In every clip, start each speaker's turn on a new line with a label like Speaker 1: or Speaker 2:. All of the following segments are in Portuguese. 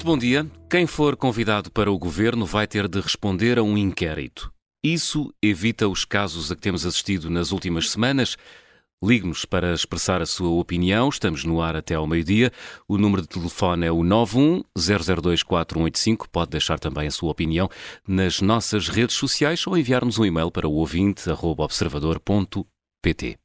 Speaker 1: Muito bom dia. Quem for convidado para o governo vai ter de responder a um inquérito. Isso evita os casos a que temos assistido nas últimas semanas. Ligue-nos para expressar a sua opinião. Estamos no ar até ao meio-dia. O número de telefone é o 91 002 4185. Pode deixar também a sua opinião nas nossas redes sociais ou enviar-nos um e-mail para o ouvinte.observador.pt.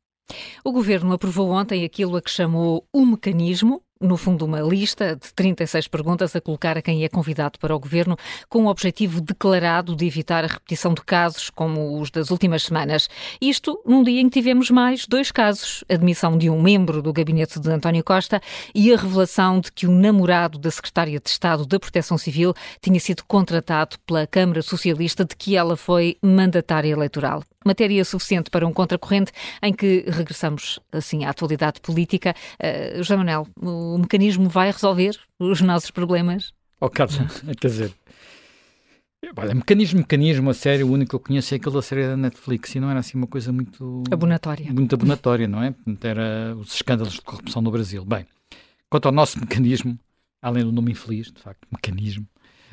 Speaker 2: O Governo aprovou ontem aquilo a que chamou o mecanismo no fundo, uma lista de 36 perguntas a colocar a quem é convidado para o governo, com o objetivo declarado de evitar a repetição de casos como os das últimas semanas. Isto num dia em que tivemos mais dois casos: a demissão de um membro do gabinete de António Costa e a revelação de que o namorado da secretária de Estado da Proteção Civil tinha sido contratado pela Câmara Socialista de que ela foi mandatária eleitoral matéria suficiente para um contracorrente em que regressamos assim à atualidade política. Uh, José Manuel, o mecanismo vai resolver os nossos problemas?
Speaker 3: Oh, Carlos, quer dizer, Olha, mecanismo, mecanismo, a série, o único que eu conheço é aquele da série da Netflix e não era assim uma coisa muito...
Speaker 2: Abonatória.
Speaker 3: Muito abonatória, não é? Era os escândalos de corrupção no Brasil. Bem, quanto ao nosso mecanismo, além do nome infeliz, de facto, mecanismo,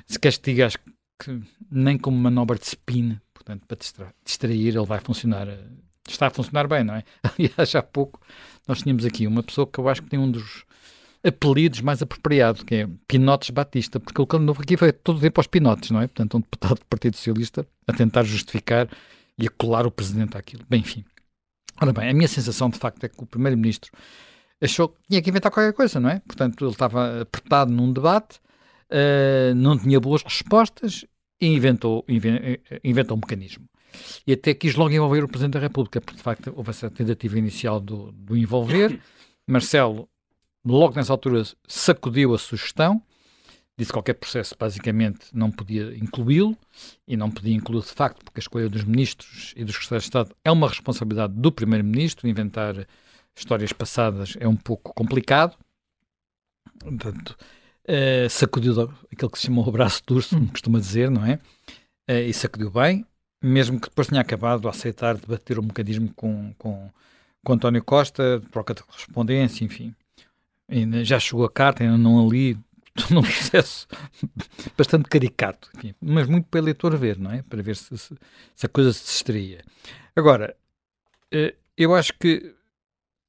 Speaker 3: se queres que digas que nem como manobra de spin portanto, para distra distrair, ele vai funcionar. Eh, está a funcionar bem, não é? Aliás, há pouco nós tínhamos aqui uma pessoa que eu acho que tem um dos apelidos mais apropriados, que é Pinotes Batista, porque o que novo aqui foi todo o tempo aos Pinotes, não é? Portanto, um deputado do Partido Socialista a tentar justificar e a colar o presidente àquilo. Bem, enfim. Ora bem, a minha sensação de facto é que o primeiro-ministro achou que tinha que inventar qualquer coisa, não é? Portanto, ele estava apertado num debate, uh, não tinha boas respostas e inventou, inventou um mecanismo. E até quis logo envolver o Presidente da República, porque de facto houve essa tentativa inicial do, do envolver. Marcelo, logo nessa altura, sacudiu a sugestão, disse que qualquer processo basicamente não podia incluí-lo, e não podia incluí-lo de facto, porque a escolha dos ministros e dos secretários de Estado é uma responsabilidade do Primeiro-Ministro, inventar histórias passadas é um pouco complicado. Portanto, uh, sacudiu aquele que se chamou o braço duro, como costuma dizer, não é? Uh, e sacudiu bem, mesmo que depois tenha acabado a aceitar debater o mecanismo com, com, com António Costa, troca de correspondência, enfim. Ainda já chegou a carta, ainda não a li, estou num processo bastante caricato, enfim, mas muito para o eleitor ver, não é? Para ver se, se, se a coisa se distraía. Agora, uh, eu acho que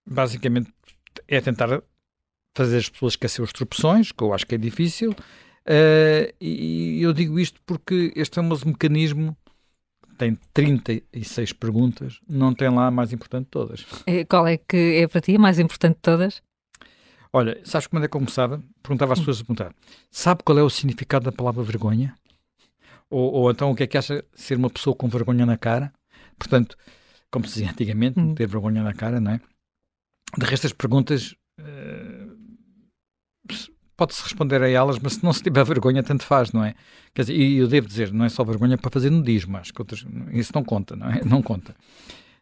Speaker 3: basicamente é tentar fazer as pessoas esquecer os tropeções, que eu acho que é difícil. Uh, e eu digo isto porque este é um mecanismo tem 36 perguntas, não tem lá a mais importante de todas.
Speaker 2: Qual é que é para ti a mais importante de todas?
Speaker 3: Olha, sabes como é que começava? Perguntava às pessoas a perguntar: sabe qual é o significado da palavra vergonha? Ou, ou então o que é que acha ser uma pessoa com vergonha na cara? Portanto, como se dizia antigamente, hum. ter vergonha na cara, não é? De resto, as perguntas uh, pode-se responder a elas, mas se não se tiver vergonha, tanto faz, não é? Quer dizer, e eu devo dizer, não é só vergonha para fazer nudismo, acho que outras, isso não conta, não é? Não conta.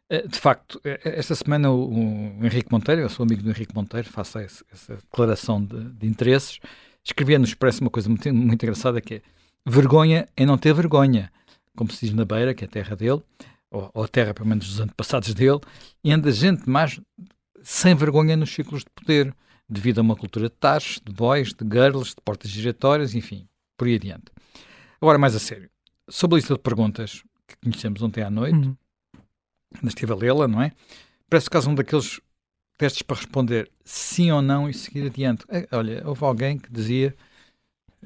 Speaker 3: Eh, de facto, eh, esta semana o Henrique Monteiro, eu sou amigo do Henrique Monteiro, faço essa, essa declaração de, de, interesses, escrevia no Expresso uma coisa muito, muito engraçada que é vergonha é não ter vergonha, como se diz na Beira, que é a terra dele, ou, ou a terra, pelo menos, dos antepassados dele, e anda gente mais sem vergonha nos ciclos de poder devido a uma cultura de tachos, de boys, de girls, de portas giratórias, enfim, por aí adiante. Agora, mais a sério, sobre a lista de perguntas que conhecemos ontem à noite, uhum. estive a lê-la, não é? Parece que um daqueles testes para responder sim ou não e seguir adiante. É, olha, houve alguém que dizia,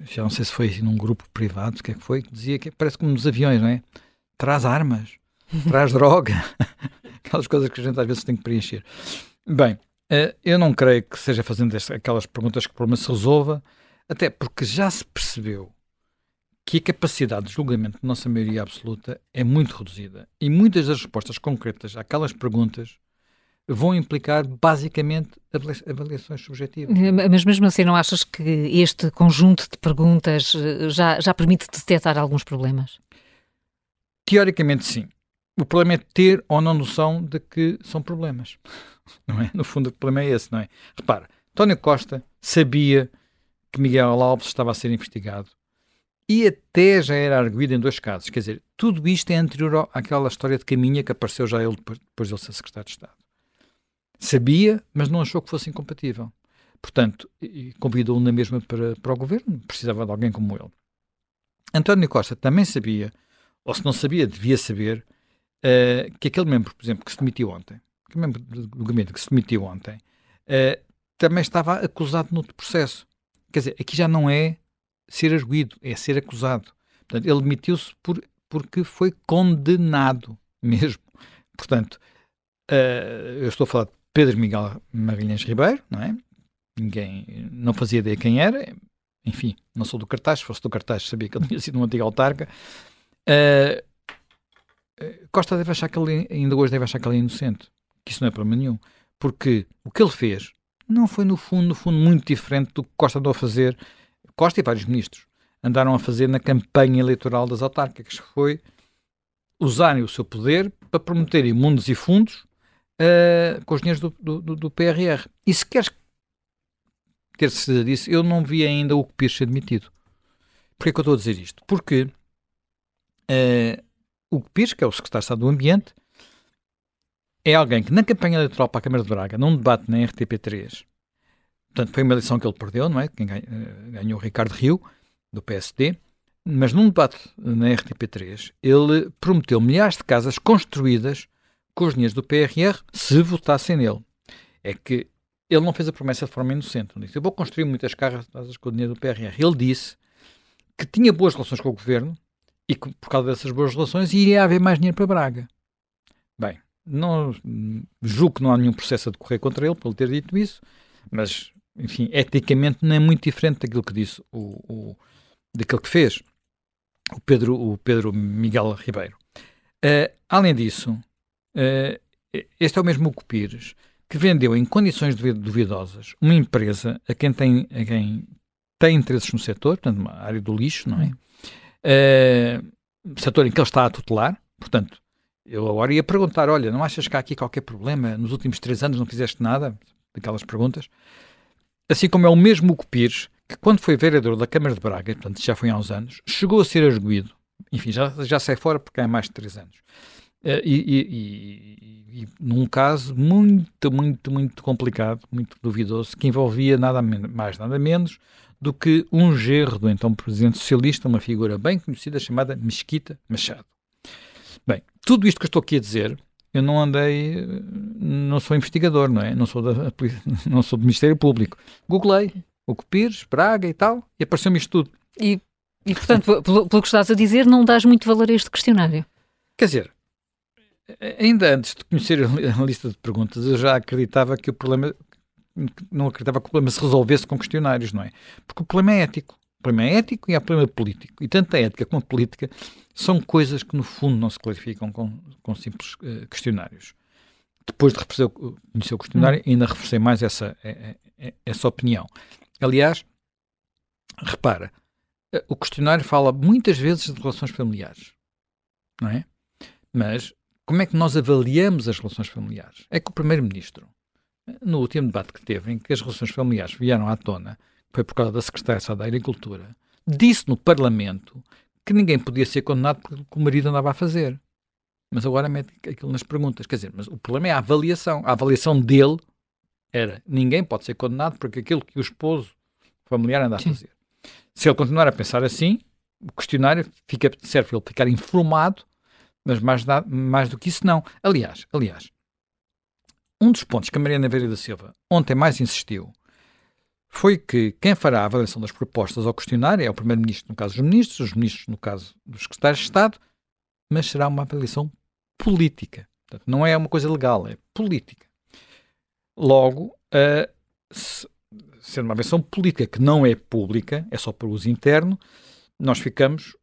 Speaker 3: já não sei se foi num grupo privado, o que é que foi, que dizia que parece como nos aviões, não é? Traz armas, traz droga, aquelas coisas que a gente às vezes tem que preencher. Bem, eu não creio que seja fazendo aquelas perguntas que o problema se resolva, até porque já se percebeu que a capacidade de julgamento da nossa maioria absoluta é muito reduzida. E muitas das respostas concretas àquelas perguntas vão implicar basicamente avaliações subjetivas.
Speaker 2: Mas mesmo assim, não achas que este conjunto de perguntas eh, já, já permite detectar alguns problemas?
Speaker 3: Teoricamente, sim. O problema é ter ou não noção de que são problemas. Não é? No fundo, o problema é esse, não é? Repara, António Costa sabia que Miguel Alves estava a ser investigado e até já era arguído em dois casos. Quer dizer, tudo isto é anterior àquela história de caminha que apareceu já ele depois, de ele ser secretário de Estado. Sabia, mas não achou que fosse incompatível. Portanto, convidou-o na mesma para, para o governo, precisava de alguém como ele. António Costa também sabia, ou se não sabia, devia saber, uh, que aquele membro, por exemplo, que se demitiu ontem, que membro do gabinete que se demitiu ontem, uh, também estava acusado no processo. Quer dizer, aqui já não é ser arguído, é ser acusado. Portanto, ele demitiu-se por, porque foi condenado mesmo. Portanto, uh, eu estou a falar de Pedro Miguel Magalhães Ribeiro, não é? Ninguém, não fazia ideia quem era, enfim, não sou do cartaz, se fosse do cartaz sabia que ele tinha sido um antigo autarca. Uh, Costa deve achar que ele, ainda hoje deve achar que ele é inocente, que isso não é problema nenhum, porque o que ele fez não foi no fundo, no fundo, muito diferente do que Costa andou a fazer, Costa e vários ministros andaram a fazer na campanha eleitoral das autárquicas, que foi usarem o seu poder para prometerem mundos e fundos uh, com os dinheiros do, do, do, PRR. E se queres ter certeza disso, eu não vi ainda o que Pires ser demitido. Porquê que eu estou a dizer isto? Porque uh, o Pires, que é o secretário de Estado do Ambiente, é alguém que na campanha eleitoral para a Câmara de Braga, num debate na RTP3, portanto foi uma eleição que ele perdeu, não é? Quem eh, ganhou Ricardo Rio, do PSD, mas num debate na RTP3, ele prometeu milhares de casas construídas com os dinheiros do PRR se votassem nele. É que ele não fez a promessa de forma inocente. Não disse, eu vou construir muitas casas com o dinheiro do PRR. Ele disse que tinha boas relações com o governo e que, por causa dessas boas relações, iria haver mais dinheiro para Braga. Bem, não, julgo que não há nenhum processo a decorrer contra ele por ele ter dito isso, mas, enfim, eticamente não é muito diferente daquilo que disse o, o daquilo que fez o Pedro, o Pedro Miguel Ribeiro. Uh, além disso, uh, este é o mesmo Hugo Pires, que vendeu em condições duvidosas uma empresa a quem tem, a quem tem interesses no setor, portanto, uma área do lixo, não é? Uh, setor em que ele está a tutelar, portanto, eu agora ia perguntar, olha, não achas que há aqui qualquer problema? Nos últimos três anos não fizeste nada? Daquelas perguntas. Assim como é o mesmo Hugo Pires, que quando foi vereador da Câmara de Braga, portanto já foi há uns anos, chegou a ser arguído, enfim, já, já sai fora porque há mais de três anos, uh, e, e, e, e, num caso muito, muito, muito complicado, muito duvidoso, que envolvia nada mais, nada menos do que um gerro do então presidente socialista, uma figura bem conhecida chamada Mesquita Machado. Bem, tudo isto que eu estou aqui a dizer, eu não andei, não sou investigador, não é? Não sou, da, não sou do Ministério Público. Googlei, o que Pires, Braga e tal, e apareceu-me isto tudo.
Speaker 2: E, e portanto, pelo, pelo que estás a dizer, não dás muito valor a este questionário?
Speaker 3: Quer dizer, ainda antes de conhecer a lista de perguntas, eu já acreditava que o problema, não acreditava que o problema se resolvesse com questionários, não é? Porque o problema é ético. O problema é ético e há problema político. E tanto a ética como a política são coisas que, no fundo, não se clarificam com, com simples uh, questionários. Depois de conhecer o questionário, hum. ainda reforcei mais essa, essa opinião. Aliás, repara, eh, o questionário fala muitas vezes de relações familiares, não é? Mas como é que nós avaliamos as relações familiares? É que o Primeiro-Ministro, no último debate que teve, em que as relações familiares vieram à tona, foi por causa da Secretária da Agricultura, disse no Parlamento que ninguém podia ser condenado pelo que o marido andava a fazer. Mas agora mete aquilo nas perguntas. Quer dizer, mas o problema é a avaliação. A avaliação dele era ninguém pode ser condenado por aquilo que o esposo familiar anda a Sim. fazer. Se ele continuar a pensar assim, o questionário fica, serve para ele ficar informado, mas mais, mais do que isso não. Aliás, aliás, um dos pontos que a Mariana Veira da Silva ontem mais insistiu foi que quem fará a avaliação das propostas ao questionário é o Primeiro-Ministro, no caso dos ministros, os ministros, no caso dos secretários de Estado, mas será uma avaliação política. Portanto, não é uma coisa legal, é política. Logo, uh, se, sendo uma avaliação política que não é pública, é só para uso interno, nós ficamos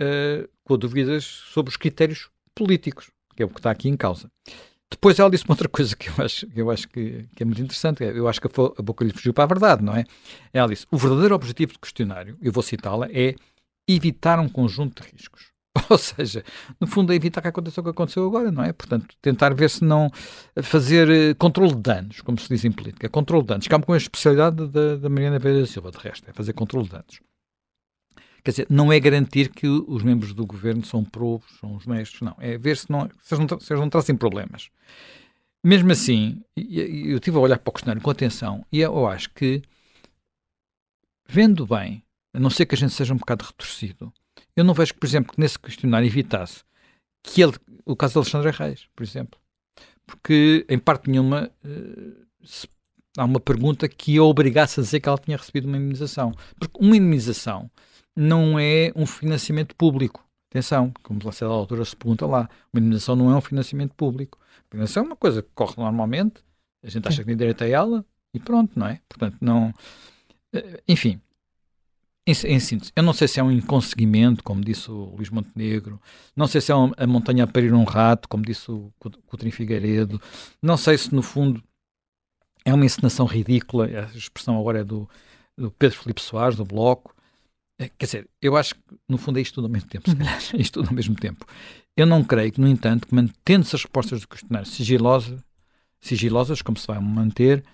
Speaker 3: uh, com dúvidas sobre os critérios políticos, que é o que está aqui em causa. Depois ela disse uma outra coisa que eu acho, que, eu acho que, que é muito interessante. Eu acho que a, a boca lhe fugiu para a verdade, não é? Ela disse: o verdadeiro objetivo do questionário, eu vou citá-la, é evitar um conjunto de riscos. Ou seja, no fundo é evitar que aconteça o que aconteceu agora, não é? Portanto, tentar ver se não fazer uh, controle de danos, como se diz em política, controle de danos, que é uma especialidade da, da Mariana da Silva, de resto, é fazer controle de danos. Quer dizer, não é garantir que os membros do governo são probos, são os mestres, não. É ver se, não, se, eles, não, se eles não trazem problemas. mesmo assim, eu estive a olhar para o questionário com atenção e eu acho que, vendo bem, a não ser que a gente seja um bocado retorcido, eu não vejo por exemplo, que nesse questionário evitasse que ele, o caso de Alexandre Reis, por exemplo, porque em parte nenhuma uh, se, há uma pergunta que a obrigasse a dizer que ela tinha recebido uma indemnização. Porque uma indemnização não é um financiamento público. Atenção, como a certa altura se pergunta lá, uma indemnização não é um financiamento público. A indemnização é uma coisa que corre normalmente, a gente acha que tem direito a ela e pronto, não é? Portanto, não. Eh, enfim, em, em síntese, eu não sei se é um inconseguimento, como disse o Luís Montenegro, não sei se é um, a montanha a parir um rato, como disse o Coutinho Figueiredo, não sei se no fundo é uma encenação ridícula, a expressão agora é do, do Pedro Filipe Soares, do Bloco. É, quer dizer, eu acho que no fundo é isto tudo ao mesmo tempo, se calhar, é isto tudo ao mesmo tempo. Eu não creio que, no entanto, que mantendo-se as respostas do questionário sigilosas, sigilosas, como se vai manter,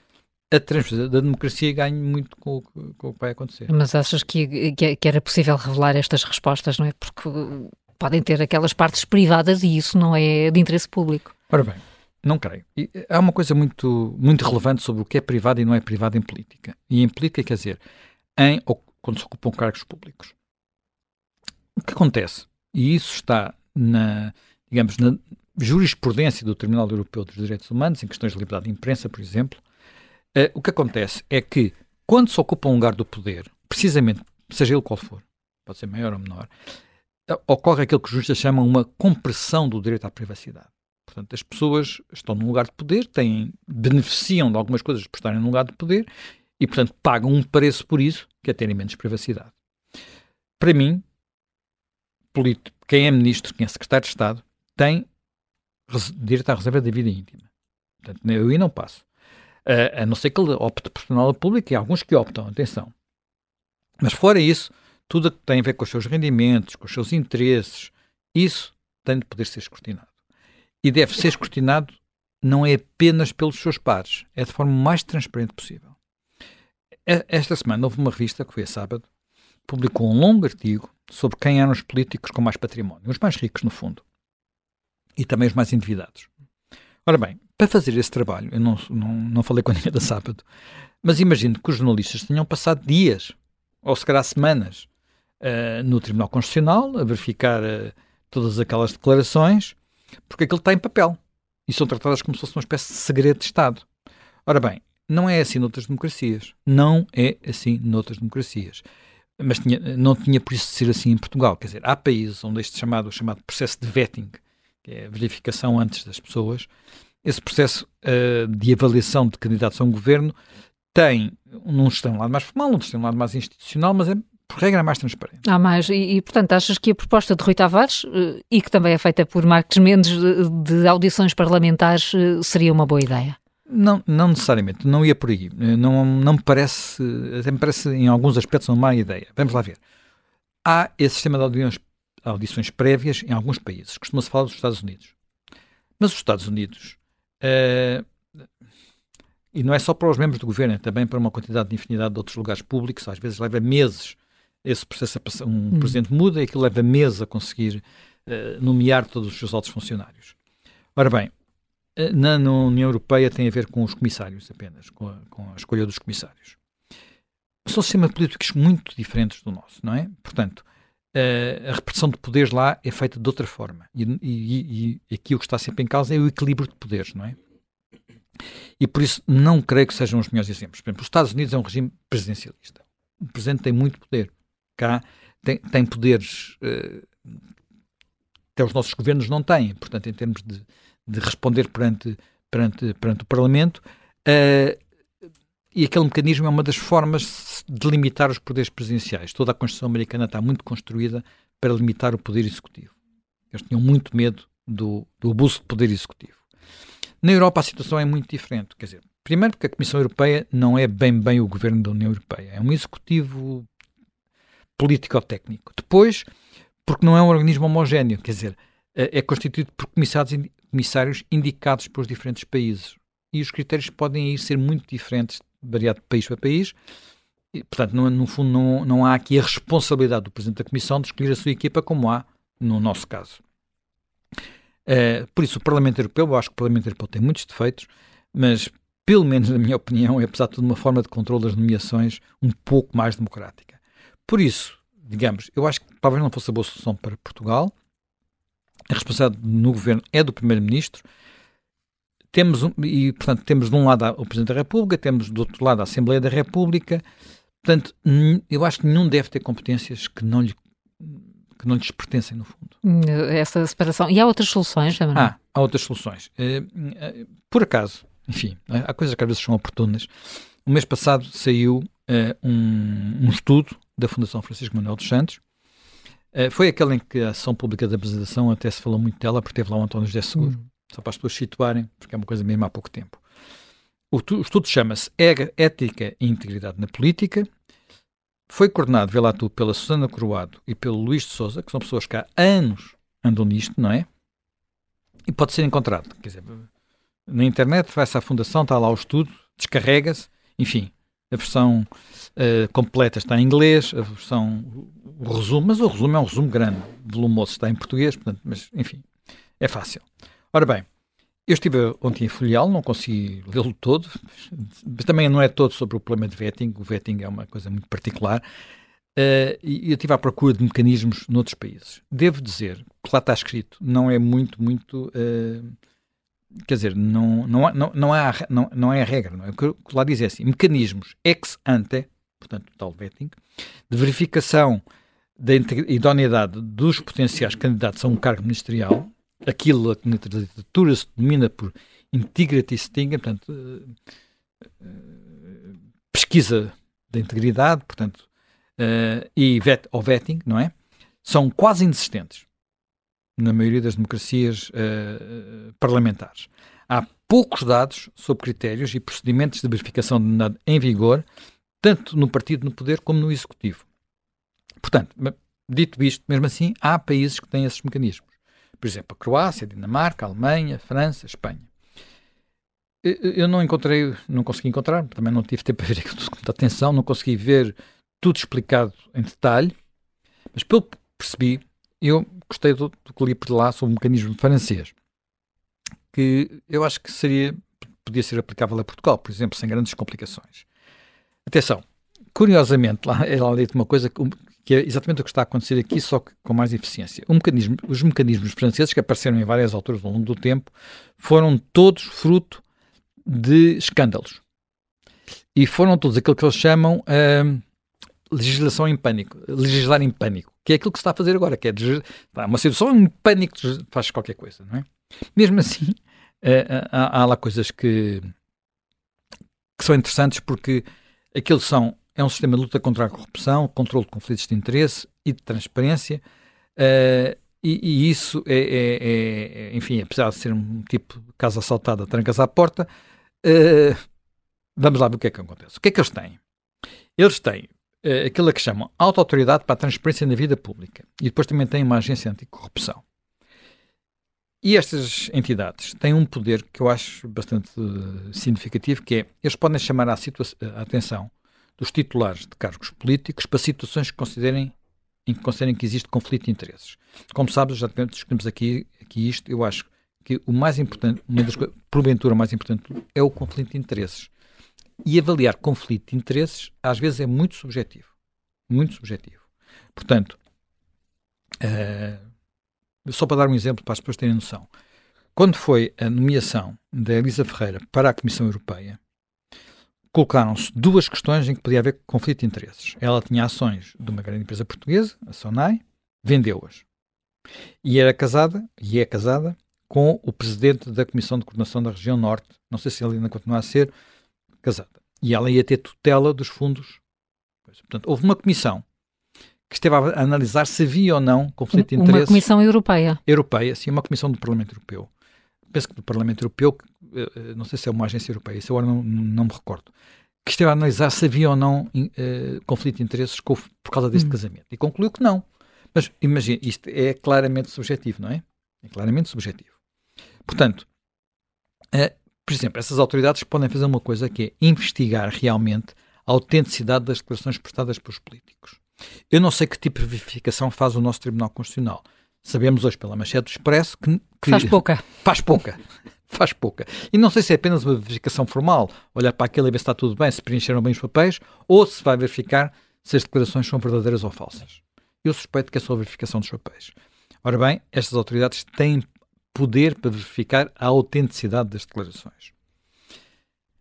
Speaker 3: a transferência da democracia ganhe muito com, com, o que vai acontecer.
Speaker 2: Mas achas que, que, era possível revelar estas respostas, não é? Porque podem ter aquelas partes privadas e isso não é de interesse público.
Speaker 3: Ora bem, não creio. E há uma coisa muito, muito relevante sobre o que é privado e não é privado em política. E em política, quer dizer, em, ou quando se ocupam cargos públicos. O que acontece, e isso está na, digamos, na jurisprudência do Tribunal Europeu dos Direitos Humanos, em questões de liberdade de imprensa, por exemplo, Uh, o que acontece é que, quando se ocupa um lugar do poder, precisamente, seja ele qual for, pode ser maior ou menor, ocorre aquilo que os juristas chamam uma compressão do direito à privacidade. Portanto, as pessoas estão num lugar de poder, têm, beneficiam de algumas coisas por estarem num lugar de poder e, portanto, pagam um preço por isso, que é terem menos privacidade. Para mim, quem é ministro, quem é secretário de Estado, tem direito à reserva da vida íntima. Portanto, eu aí não passo a, a não ser que ele opte por torná-la pública, e alguns que optam, atenção. Mas fora isso, tudo que tem a ver com os seus rendimentos, com os seus interesses, isso tem de poder ser escrutinado. E deve ser escrutinado não é apenas pelos seus pares, é de forma mais transparente possível. Esta semana houve uma revista, que foi a sábado, publicou um longo artigo sobre quem eram os políticos com mais património, os mais ricos, no fundo, e também os mais endividados. Ora bem, para fazer esse trabalho, eu não, não, não falei com ninguém da sábado, mas imagino que os jornalistas tenham passado dias, ou se calhar semanas, uh, no Tribunal Constitucional, a verificar uh, todas aquelas declarações, porque aquilo está em papel. E são tratadas como se fosse uma espécie de segredo de Estado. Ora bem, não é assim noutras democracias. Não é assim noutras democracias. Mas tinha, não tinha por isso de ser assim em Portugal. Quer dizer, há países onde este chamado, chamado processo de vetting que é a verificação antes das pessoas, esse processo uh, de avaliação de candidatos a um governo tem, uns têm um lado mais formal, outros têm um lado mais institucional, mas é, por regra, é mais transparente.
Speaker 2: Há mais, e, e, portanto achas que a proposta de Rui Tavares, uh, e que também é feita por Marcos Mendes, de, audições parlamentares, uh, seria uma boa ideia?
Speaker 3: Não, não necessariamente, não ia por aí. Não, não me parece, até me parece em alguns aspectos uma má ideia. Vamos lá ver. Há esse sistema de audições audições prévias em alguns países. Costuma-se falar dos Estados Unidos. Mas os Estados Unidos, uh, e não é só para os membros do governo, é também para uma quantidade de infinidade de outros lugares públicos, às vezes leva meses esse processo passar. Um hum. presidente muda e aquilo leva meses a conseguir uh, nomear todos os seus altos funcionários. Ora bem, na, na, União Europeia tem a ver com os comissários apenas, com a, com a escolha dos comissários. São sistemas políticos muito diferentes do nosso, não é? Portanto, a repressão de poderes lá é feita de outra forma. E, e, e aqui o que está sempre em causa é o equilíbrio de poderes, não é? E por isso não creio que sejam os melhores exemplos. Por exemplo, os Estados Unidos é um regime presidencialista. O presidente tem muito poder. Cá tem, tem poderes. Uh, até os nossos governos não têm. Portanto, em termos de, de responder perante, perante, perante o Parlamento, uh, e aquele mecanismo é uma das formas de limitar os poderes presidenciais. Toda a Constituição americana está muito construída para limitar o poder executivo. Eles tinham muito medo do, do abuso de poder executivo. Na Europa a situação é muito diferente. Quer dizer, primeiro porque a Comissão Europeia não é bem bem o governo da União Europeia. É um executivo político-técnico. Depois, porque não é um organismo homogéneo. Quer dizer, é, é constituído por comissários, comissários indicados pelos diferentes países. E os critérios podem aí ser muito diferentes variado de país para país. E, portanto, no, no fundo, não, não há aqui a responsabilidade do Presidente da Comissão de escolher a sua equipa, como há no nosso caso. Uh, por isso, o Parlamento Europeu, eu acho que o Parlamento Europeu tem muitos defeitos, mas, pelo menos na minha opinião, é, apesar de tudo, uma forma de controle das nomeações um pouco mais democrática. Por isso, digamos, eu acho que talvez não fosse a boa solução para Portugal. A responsabilidade no governo é do Primeiro-Ministro. Temos, e, portanto, temos de um lado o Presidente da República, temos do outro lado a Assembleia da República. Portanto, eu acho que nenhum deve ter competências que não lhe que não lhes pertencem, no fundo.
Speaker 2: Hum, essa separação. E há outras soluções,
Speaker 3: também? Ah, há outras soluções. Eh, eh, por acaso, enfim, eh, há coisas que às vezes são oportunas. O mês passado saiu um, um estudo da Fundação Francisco Manuel dos Santos. Foi aquele em que a ação pública da apresentação até se falou muito dela, porque teve lá o António José Seguro. Hum. Só para as pessoas situarem, porque é uma coisa mesmo há pouco tempo. O, o estudo chama-se Ética e Integridade na Política foi coordenado, vê lá tu, pela Susana Croado e pelo Luís de Souza, que são pessoas que há anos andam nisto, não é? E pode ser encontrado. Quer dizer, na internet vai-se à fundação, está lá o estudo, descarrega-se, enfim, a versão uh, completa está em inglês, a versão, o resumo, mas o resumo é um resumo grande, volumoso, está em português, portanto, mas enfim, é fácil. Ora bem, eu estive ontem em folheá não consegui lê-lo todo, mas também não é todo sobre o problema de vetting, o vetting é uma coisa muito particular, uh, e eu estive à procura de mecanismos noutros países. Devo dizer, que lá está escrito, não é muito, muito... Uh, quer dizer, não, não, não, não, há, não, não é a regra, não é? O que lá diz é assim, mecanismos ex ante, portanto, tal vetting, de verificação da idoneidade dos potenciais candidatos a um cargo ministerial, aquilo que na literatura se denomina por integrity sting, portanto, uh, uh, pesquisa da integridade, portanto, uh, e vet, ou vetting, não é? São quase inexistentes na maioria das democracias parlamentares. Há poucos dados sobre critérios e procedimentos de verificação de em vigor, tanto no partido no poder como no executivo. Portanto, dito isto, mesmo assim, há países que têm esses mecanismos. Por exemplo, a Croácia, a Dinamarca, a Alemanha, a França, a Espanha. Eu não encontrei, não consegui encontrar, também não tive tempo para ver aquilo com muita atenção, não consegui ver tudo explicado em detalhe, mas pelo que percebi, eu gostei do, do que li por lá sobre o mecanismo francês, que eu acho que seria, podia ser aplicável a Portugal, por exemplo, sem grandes complicações. Atenção, curiosamente, lá, ela dito uma coisa que, que é exatamente o que está a acontecer aqui, só que com mais eficiência. Mecanismo, os mecanismos franceses, que apareceram em várias alturas ao longo do tempo, foram todos fruto de escândalos. E foram todos aquilo que eles chamam uh, legislação em pânico, legislar em pânico, que é aquilo que se está a fazer agora, que é uma situação em pânico, faz qualquer coisa, não é? Mesmo assim, uh, há, há, lá coisas que, que são interessantes porque aquilo são é um sistema de luta contra a corrupção, controle de conflitos de interesse e de transparência. Uh, e, e, isso é, é, é, enfim, apesar de ser um tipo de casa assaltada, trancas à porta, uh, vamos lá ver o que é que acontece. O que é que eles têm? Eles têm uh, aquilo que chamam auto-autoridade para a transparência na vida pública e depois também têm uma agência anticorrupção. E estas entidades têm um poder que eu acho bastante significativo, que é, eles podem chamar a, a atenção dos titulares de cargos políticos para situações que considerem, em que considerem que existe conflito de interesses. Como sabes, já discutimos aqui, aqui isto, eu acho que o mais importante, uma das coisas, porventura mais importante, é o conflito de interesses. E avaliar conflito de interesses, às vezes, é muito subjetivo. Muito subjetivo. Portanto, uh, só para dar um exemplo para as pessoas terem noção. Quando foi a nomeação da Elisa Ferreira para a Comissão Europeia, colocaram-se duas questões em que podia haver conflito de interesses. Ela tinha ações de uma grande empresa portuguesa, a Sonai, vendeu-as. E era casada, e é casada, com o presidente da Comissão de Coordenação da Região Norte, não sei se ele ainda continua a ser, casada. E ela ia ter tutela dos fundos. Portanto, houve uma comissão que esteve a analisar se havia ou não conflito de interesses.
Speaker 2: Uma comissão europeia.
Speaker 3: Europeia, sim, uma comissão do Parlamento Europeu. Penso que do Parlamento Europeu eh, eh, não sei se é uma agência europeia, isso agora não, não me recordo, que esteve a analisar se havia ou não uh, conflito de interesses com, por causa deste hum. casamento. E concluiu que não. Mas imagine, isto é claramente subjetivo, não é? É claramente subjetivo. Portanto, uh, por exemplo, essas autoridades podem fazer uma coisa que é investigar realmente a autenticidade das declarações prestadas pelos políticos. Eu não sei que tipo de verificação faz o nosso Tribunal Constitucional. Sabemos hoje pela manchete do Expresso que, que
Speaker 2: faz pouca.
Speaker 3: Faz pouca. faz pouca. E não sei se é apenas uma verificação formal, olhar para aquilo e ver se está tudo bem, se preencheram bem os papéis, ou se vai verificar se as declarações são verdadeiras ou falsas. Eu suspeito que é só a verificação dos papéis. Ora bem, estas autoridades têm poder para verificar a autenticidade das declarações.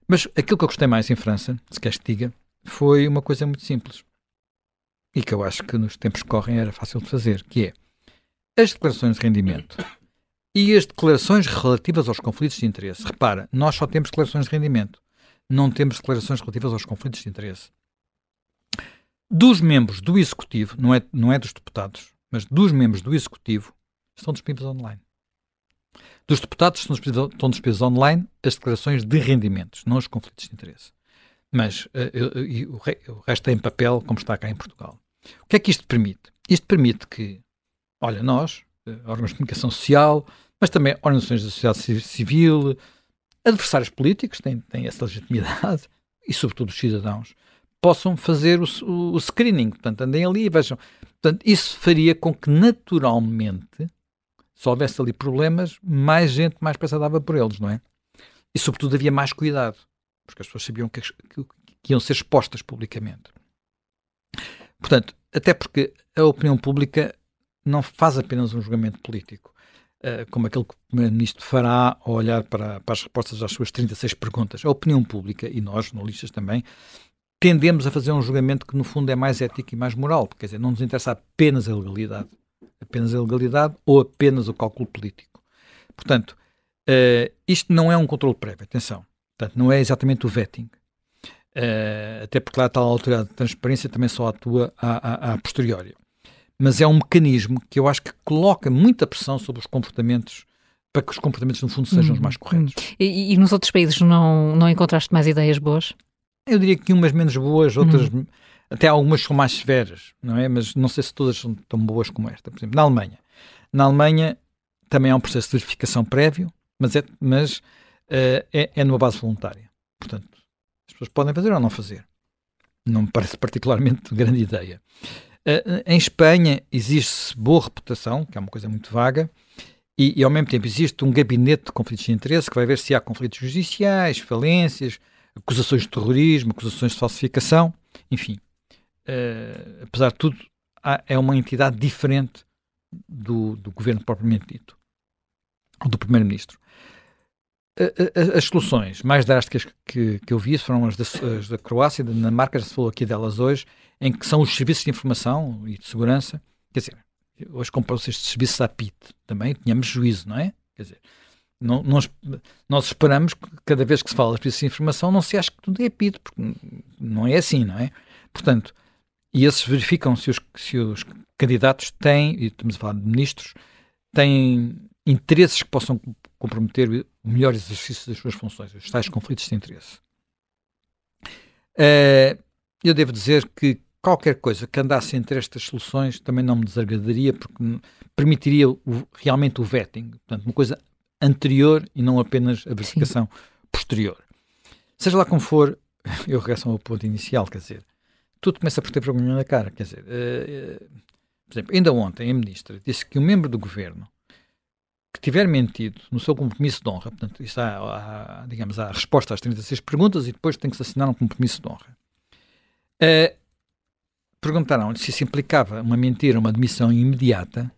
Speaker 3: Mas aquilo que eu gostei mais em França, se queres que diga, foi uma coisa muito simples. E que eu acho que nos tempos que correm era fácil de fazer, que é as declarações de rendimento e as declarações relativas aos conflitos de interesse. Repara, nós só temos declarações de rendimento, não temos declarações relativas aos conflitos de interesse. Dos membros do Executivo, não é, não é dos deputados, mas dos membros do Executivo, estão disponíveis online. Dos deputados estão disponíveis, estão disponíveis online as declarações de rendimentos, não os conflitos de interesse. Mas uh, uh, uh, o resto é em papel, como está cá em Portugal. O que é que isto permite? Isto permite que, olha, nós, eh, órgãos de comunicação social, mas também organizações da sociedade civil, adversários políticos têm, têm essa legitimidade, e sobretudo os cidadãos, possam fazer o, o, o screening. Portanto, andem ali e vejam. Portanto, isso faria com que naturalmente, se houvesse ali problemas, mais gente mais pressa dava por eles, não é? E sobretudo havia mais cuidado, porque as pessoas sabiam que, que, que iam ser expostas publicamente. Portanto, até porque a opinião pública não faz apenas um julgamento político, uh, como aquele que o Primeiro-Ministro fará ao olhar para, para, as respostas às suas 36 perguntas. A opinião pública, e nós, jornalistas também, tendemos a fazer um julgamento que, no fundo, é mais ético e mais moral. Quer dizer, não nos interessa apenas a legalidade, apenas a legalidade ou apenas o cálculo político. Portanto, uh, isto não é um controle prévio, atenção. Portanto, não é exatamente o vetting. Uh, até porque lá a tal autoridade de transparência também só atua a, a, a posteriori. Mas é um mecanismo que eu acho que coloca muita pressão sobre os comportamentos para que os comportamentos, no fundo, sejam os mais corretos.
Speaker 2: E, e, nos outros países não, não encontraste mais ideias boas?
Speaker 3: Eu diria que umas menos boas, outras, uhum. até algumas são mais severas, não é? Mas não sei se todas são tão boas como esta. Por exemplo, na Alemanha. Na Alemanha também há um processo de verificação prévio, mas é, mas, uh, é, é numa base voluntária. Portanto, pessoas podem fazer ou não fazer. Não me parece particularmente grande ideia. Uh, em Espanha existe boa reputação, que é uma coisa muito vaga, e, e, ao mesmo tempo existe um gabinete de conflitos de interesse que vai ver se há conflitos judiciais, falências, acusações de terrorismo, acusações de falsificação, enfim. Uh, apesar de tudo, há, é uma entidade diferente do, do governo propriamente dito, do primeiro-ministro as soluções mais drásticas que, que eu vi foram as da, as da Croácia da Dinamarca, já se falou aqui delas hoje, em que são os serviços de informação e de segurança. Quer dizer, hoje comprou-se estes serviços à PIT também, tínhamos juízo, não é? Quer dizer, não, nós, nós esperamos que cada vez que se fala de serviços de informação não se ache que tudo é PIT, porque não é assim, não é? Portanto, e esses verificam se os, se os candidatos têm, e estamos a falar de ministros, têm interesses que possam comprometer o melhor exercício das suas funções, os tais conflitos de interesse. Uh, eu devo dizer que qualquer coisa que andasse entre estas soluções também não me desagradaria, porque permitiria o, realmente o vetting, portanto, uma coisa anterior e não apenas a verificação Sim. posterior. Seja lá como for, eu regresso ao ponto inicial, quer dizer, tudo começa por ter vergonha na cara, quer dizer, uh, uh, por exemplo, ainda ontem a ministra disse que um membro do governo que tiver mentido no seu compromisso de honra, portanto, isso há, há, digamos, há a resposta às 36 perguntas e depois tem que se assinar um compromisso de honra. Uh, perguntaram se isso implicava uma mentira, uma admissão imediata,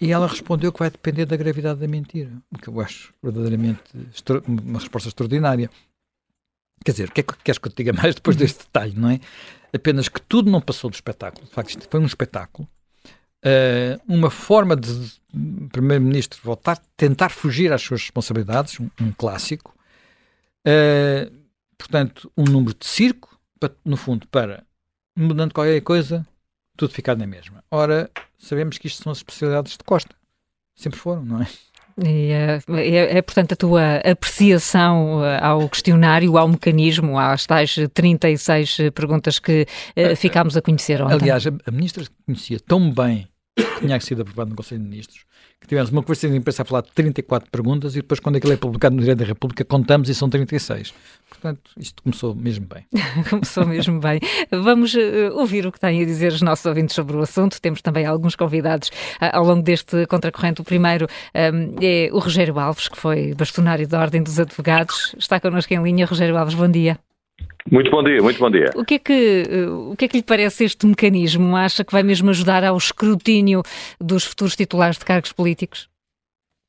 Speaker 3: e ela respondeu que vai depender da gravidade da mentira, o que eu acho verdadeiramente uma resposta extraordinária. Quer dizer, o que é que queres que eu te diga mais depois deste detalhe, não é? Apenas que tudo não passou do espetáculo. De facto, isto foi um espetáculo uh, uma forma de Primeiro-Ministro voltar, tentar fugir às suas responsabilidades, um, um clássico. Uh, portanto, um número de circo, para, no fundo, para, mudando qualquer coisa, tudo ficar na mesma. Ora, sabemos que isto são as especialidades de Costa. Sempre foram, não é?
Speaker 2: É, é, é, portanto, a tua apreciação ao questionário, ao mecanismo, às tais 36 perguntas que uh, ficámos a conhecer ontem.
Speaker 3: Aliás, a, a ministra conhecia tão bem que tinha sido aprovado no Conselho de Ministros, que tivemos uma conversa de imprensa a falar de 34 perguntas e depois, quando aquilo é publicado no Direito da República, contamos e são 36. Portanto, isto começou mesmo bem.
Speaker 2: começou mesmo bem. Vamos uh, ouvir o que têm a dizer os nossos ouvintes sobre o assunto. Temos também alguns convidados uh, ao longo deste contracorrente. O primeiro um, é o Rogério Alves, que foi bastonário da Ordem dos Advogados. Está connosco em linha. Rogério Alves, bom dia.
Speaker 4: Muito bom dia, muito bom dia.
Speaker 2: O que, é que, o que é que lhe parece este mecanismo? Acha que vai mesmo ajudar ao escrutínio dos futuros titulares de cargos políticos?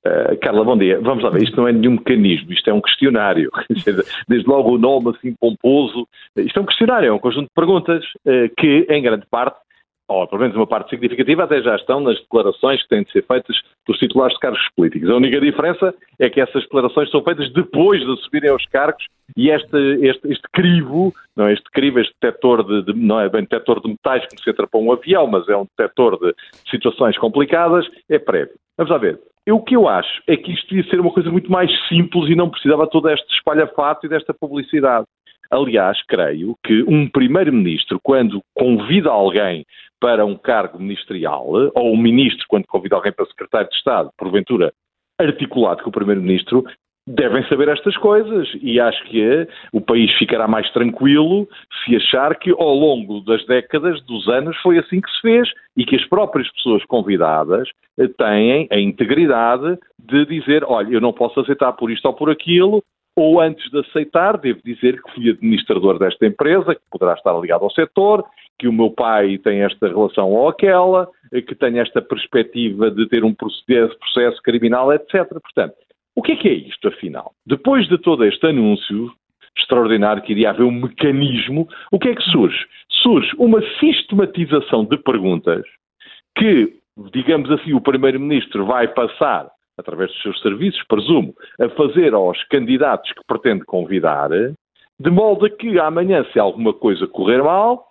Speaker 4: Uh, Carla, bom dia. Vamos lá ver, isto não é nenhum mecanismo, isto é um questionário. Desde logo o nome assim pomposo. Isto é um questionário, é um conjunto de perguntas uh, que, em grande parte, ou pelo menos uma parte significativa, até já estão nas declarações que têm de ser feitas dos titulares de cargos políticos. A única diferença é que essas declarações são feitas depois de subirem aos cargos e este, este, este crivo, não é, este crivo, este detector de, de, não é bem detector de metais que se entra para um avião, mas é um detector de situações complicadas, é prévio. Vamos lá ver. Eu, o que eu acho é que isto ia ser uma coisa muito mais simples e não precisava todo este espalhafato e desta publicidade. Aliás, creio que um primeiro-ministro, quando convida alguém para um cargo ministerial, ou um ministro, quando convida alguém para secretário de Estado, porventura articulado com o primeiro-ministro, devem saber estas coisas. E acho que o país ficará mais tranquilo se achar que ao longo das décadas, dos anos, foi assim que se fez e que as próprias pessoas convidadas têm a integridade de dizer, olha, eu não posso aceitar por isto ou por aquilo, ou antes de aceitar, devo dizer que fui administrador desta empresa, que poderá estar ligado ao setor, que o meu pai tem esta relação ou aquela, que tem esta perspectiva de ter um processo, processo criminal, etc. Portanto, o que é que é isto, afinal? Depois de todo este anúncio extraordinário que iria haver um mecanismo, o que é que surge? Surge uma sistematização de perguntas que, digamos assim, o Primeiro-Ministro vai passar através dos seus serviços, presumo, a fazer aos candidatos que pretende convidar, de modo a que amanhã, se alguma coisa correr mal,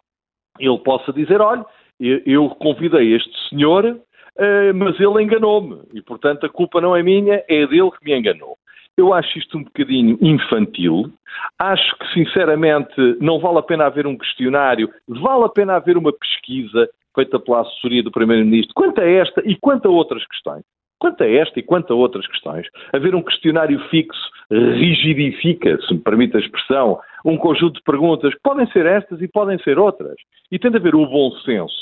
Speaker 4: ele possa dizer: olha, eu convidei este senhor, eh, mas ele enganou-me e, portanto, a culpa não é minha, é dele que me enganou. Eu acho isto um bocadinho infantil. Acho que, sinceramente, não vale a pena haver um questionário, vale a pena haver uma pesquisa feita pela assessoria do Primeiro-Ministro quanto a esta e quanto a outras questões. Quanto a esta e quanto a outras questões, haver um questionário fixo rigidifica, se me permite a expressão, um conjunto de perguntas podem ser estas e podem ser outras. E tem de haver o bom senso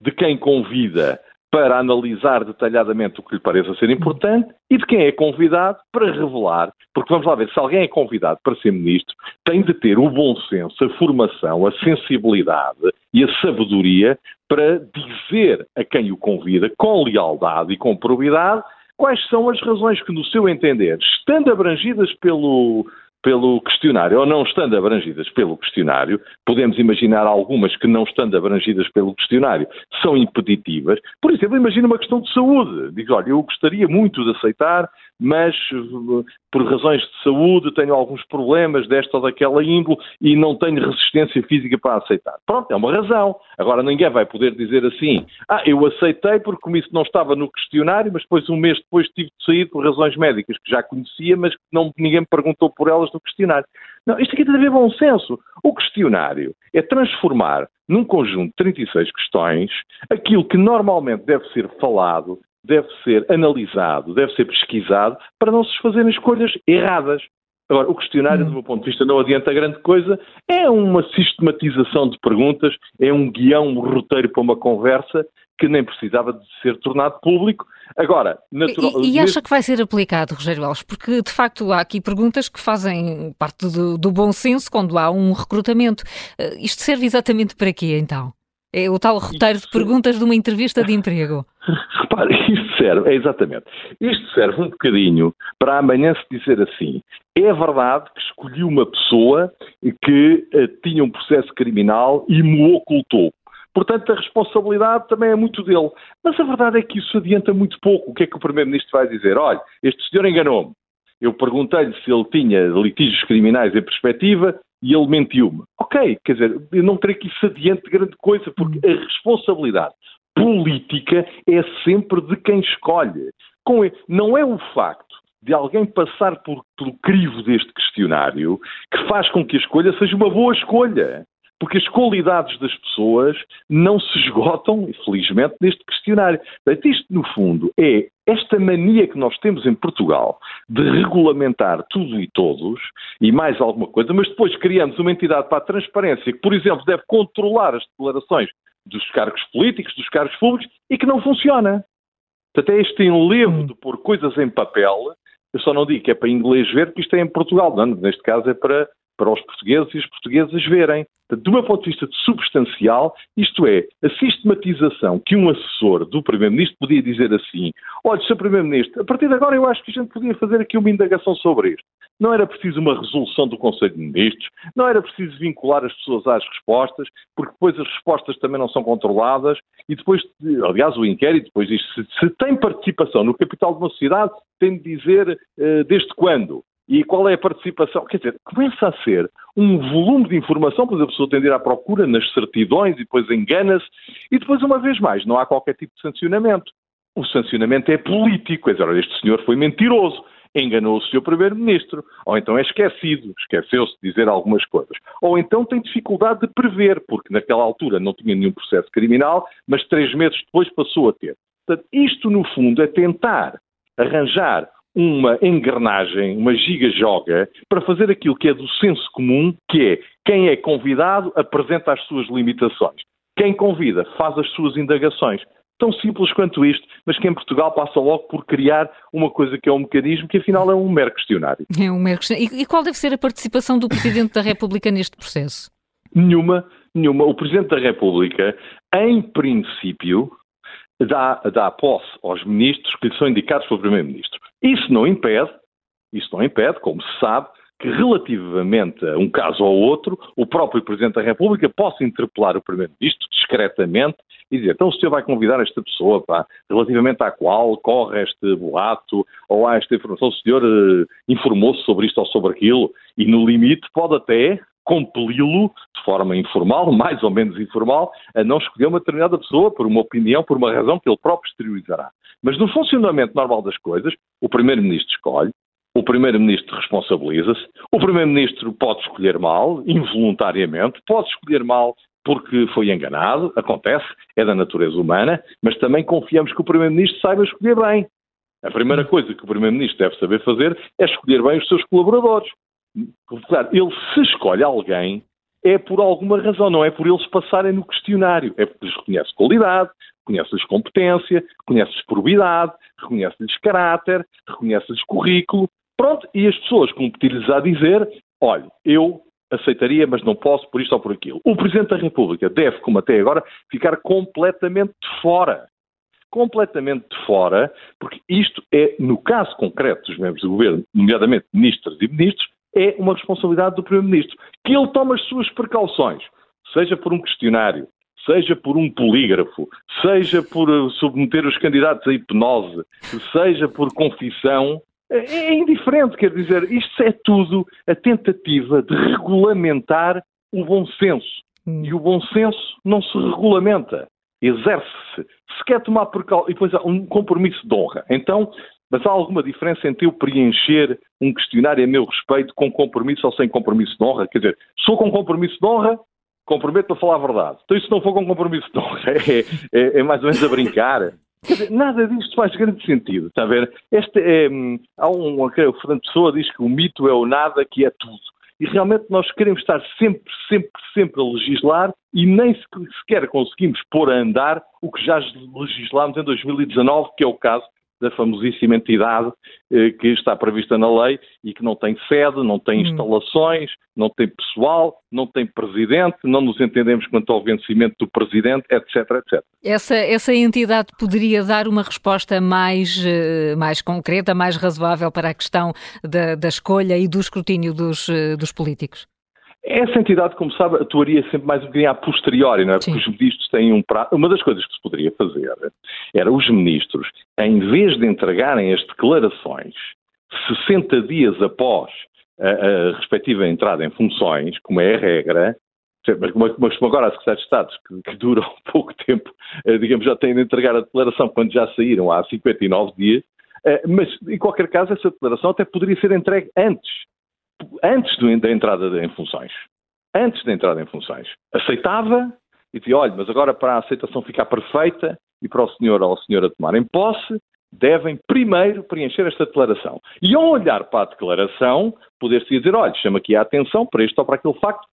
Speaker 4: de quem convida para analisar detalhadamente o que lhe pareça ser importante e de quem é convidado para revelar, porque vamos lá ver, se alguém é convidado para ser ministro, tem de ter o bom senso, a formação, a sensibilidade e a sabedoria para dizer a quem o convida, com lealdade e com probidade, quais são as razões que, no seu entender, estando abrangidas pelo, pelo questionário ou não estando abrangidas pelo questionário, podemos imaginar algumas que não estando abrangidas pelo questionário são impeditivas. Por exemplo, imagina uma questão de saúde. Diz, olha, eu gostaria muito de aceitar mas por razões de saúde tenho alguns problemas desta ou daquela índole e não tenho resistência física para aceitar. Pronto, é uma razão. Agora ninguém vai poder dizer assim, ah, eu aceitei porque como isso não estava no questionário, mas depois um mês depois tive de sair por razões médicas que já conhecia, mas que não, ninguém me perguntou por elas no questionário. Não, isto aqui tem a ver bom senso. O questionário é transformar num conjunto de 36 questões aquilo que normalmente deve ser falado deve ser analisado, deve ser pesquisado para não se fazerem escolhas erradas. Agora, o questionário, hum. do meu ponto de vista, não adianta grande coisa, é uma sistematização de perguntas, é um guião, um roteiro para uma conversa que nem precisava de ser tornado público. Agora,
Speaker 2: natural... E, e acha que vai ser aplicado, Rogério Alves? Porque, de facto, há aqui perguntas que fazem parte do, do bom senso quando há um recrutamento. Uh, isto serve exatamente para quê, então? É o tal roteiro de perguntas de uma entrevista de emprego.
Speaker 4: Repare, isto serve, é exatamente. Isto serve um bocadinho para amanhã se dizer assim: é verdade que escolhi uma pessoa que uh, tinha um processo criminal e me ocultou. Portanto, a responsabilidade também é muito dele. Mas a verdade é que isso adianta muito pouco. O que é que o Primeiro-Ministro vai dizer? Olha, este senhor enganou-me. Eu perguntei-lhe se ele tinha litígios criminais em perspectiva e ele mentiu-me. Ok, quer dizer, eu não creio que isso adiante grande coisa, porque a responsabilidade política é sempre de quem escolhe. Com, não é o facto de alguém passar por, pelo crivo deste questionário que faz com que a escolha seja uma boa escolha. Porque as qualidades das pessoas não se esgotam, infelizmente, neste questionário. Portanto, isto, no fundo, é esta mania que nós temos em Portugal de regulamentar tudo e todos e mais alguma coisa, mas depois criamos uma entidade para a transparência que, por exemplo, deve controlar as declarações dos cargos políticos, dos cargos públicos e que não funciona. Portanto, é este enlevo hum. de pôr coisas em papel. Eu só não digo que é para inglês ver, porque isto é em Portugal. Não, neste caso é para para os portugueses e os portugueses verem. De um ponto de vista substancial, isto é, a sistematização que um assessor do Primeiro-Ministro podia dizer assim: olha, Sr. Primeiro-Ministro, a partir de agora eu acho que a gente podia fazer aqui uma indagação sobre isto. Não era preciso uma resolução do Conselho de Ministros, não era preciso vincular as pessoas às respostas, porque depois as respostas também não são controladas, e depois, aliás, o inquérito depois diz se, se tem participação no capital de uma sociedade, tem de dizer uh, desde quando. E qual é a participação? Quer dizer, começa a ser um volume de informação, pois a pessoa tem de ir à procura nas certidões e depois engana-se, e depois, uma vez mais, não há qualquer tipo de sancionamento. O sancionamento é político, quer dizer, este senhor foi mentiroso, enganou o seu primeiro-ministro, ou então é esquecido, esqueceu-se de dizer algumas coisas, ou então tem dificuldade de prever, porque naquela altura não tinha nenhum processo criminal, mas três meses depois passou a ter. Portanto, isto, no fundo, é tentar arranjar uma engrenagem, uma giga-joga, para fazer aquilo que é do senso comum, que é quem é convidado apresenta as suas limitações. Quem convida faz as suas indagações. Tão simples quanto isto, mas que em Portugal passa logo por criar uma coisa que é um mecanismo que afinal é um mero questionário.
Speaker 2: É um mero questionário. E qual deve ser a participação do Presidente da República neste processo?
Speaker 4: Nenhuma, nenhuma. O Presidente da República, em princípio, dá, dá posse aos ministros que lhe são indicados pelo Primeiro-Ministro. Isso não impede, isso não impede, como se sabe, que relativamente a um caso ou outro, o próprio Presidente da República possa interpelar o Primeiro-Ministro discretamente e dizer, então o senhor vai convidar esta pessoa, pá, relativamente à qual corre este boato ou há esta informação, o senhor uh, informou-se sobre isto ou sobre aquilo e no limite pode até compeli-lo, de forma informal, mais ou menos informal, a não escolher uma determinada pessoa por uma opinião, por uma razão que ele próprio exteriorizará. Mas no funcionamento normal das coisas, o Primeiro-Ministro escolhe, o Primeiro-Ministro responsabiliza-se, o Primeiro-Ministro pode escolher mal, involuntariamente, pode escolher mal porque foi enganado, acontece, é da natureza humana, mas também confiamos que o Primeiro-Ministro saiba escolher bem. A primeira coisa que o Primeiro-Ministro deve saber fazer é escolher bem os seus colaboradores. Claro, ele se escolhe alguém é por alguma razão, não é por eles passarem no questionário, é porque lhes reconhece qualidade, reconhece-lhes competência, reconhece-lhes probidade, reconhece-lhes caráter, reconhece-lhes currículo. Pronto, e as pessoas competir-lhes a dizer: olha, eu aceitaria, mas não posso por isto ou por aquilo. O Presidente da República deve, como até agora, ficar completamente de fora. Completamente de fora, porque isto é, no caso concreto dos membros do governo, nomeadamente ministros e ministros, é uma responsabilidade do Primeiro-Ministro. Que ele tome as suas precauções, seja por um questionário, seja por um polígrafo, seja por eh, submeter os candidatos à hipnose, seja por confissão, é, é indiferente, quer dizer, isto é tudo a tentativa de regulamentar o bom senso. Hum. E o bom senso não se regulamenta, exerce-se. Se quer tomar precaução, e depois há um compromisso de honra. Então, mas há alguma diferença entre eu preencher um questionário a meu respeito com compromisso ou sem compromisso de honra? Quer dizer, sou com compromisso de honra, comprometo a falar a verdade. Então, se não for com compromisso de honra, é, é, é mais ou menos a brincar. Dizer, nada disto faz grande sentido, está a ver? Este é, hum, há um, o Fernando Pessoa diz que o mito é o nada, que é tudo. E realmente nós queremos estar sempre, sempre, sempre a legislar e nem sequer conseguimos pôr a andar o que já legislámos em 2019, que é o caso da famosíssima entidade eh, que está prevista na lei e que não tem sede, não tem hum. instalações, não tem pessoal, não tem presidente, não nos entendemos quanto ao vencimento do presidente, etc, etc.
Speaker 2: Essa, essa entidade poderia dar uma resposta mais, eh, mais concreta, mais razoável para a questão da, da escolha e do escrutínio dos, eh, dos políticos?
Speaker 4: Essa entidade, como sabe, atuaria sempre mais um bocadinho a posteriori, não é? Porque os ministros têm um prazo. Uma das coisas que se poderia fazer era os ministros, em vez de entregarem as declarações 60 dias após a, a respectiva entrada em funções, como é a regra, mas como agora a Secretaria de Estado, que, que duram pouco tempo, eh, digamos, já têm de entregar a declaração quando já saíram há 59 dias, eh, mas em qualquer caso essa declaração até poderia ser entregue antes antes da entrada em funções. antes da entrada em funções. Aceitava e dizia, olha, mas agora para a aceitação ficar perfeita e para o senhor ou a senhora tomarem posse, devem primeiro preencher esta declaração. E ao olhar para a declaração, poder-se dizer, olha, chama aqui a atenção para este ou para aquele facto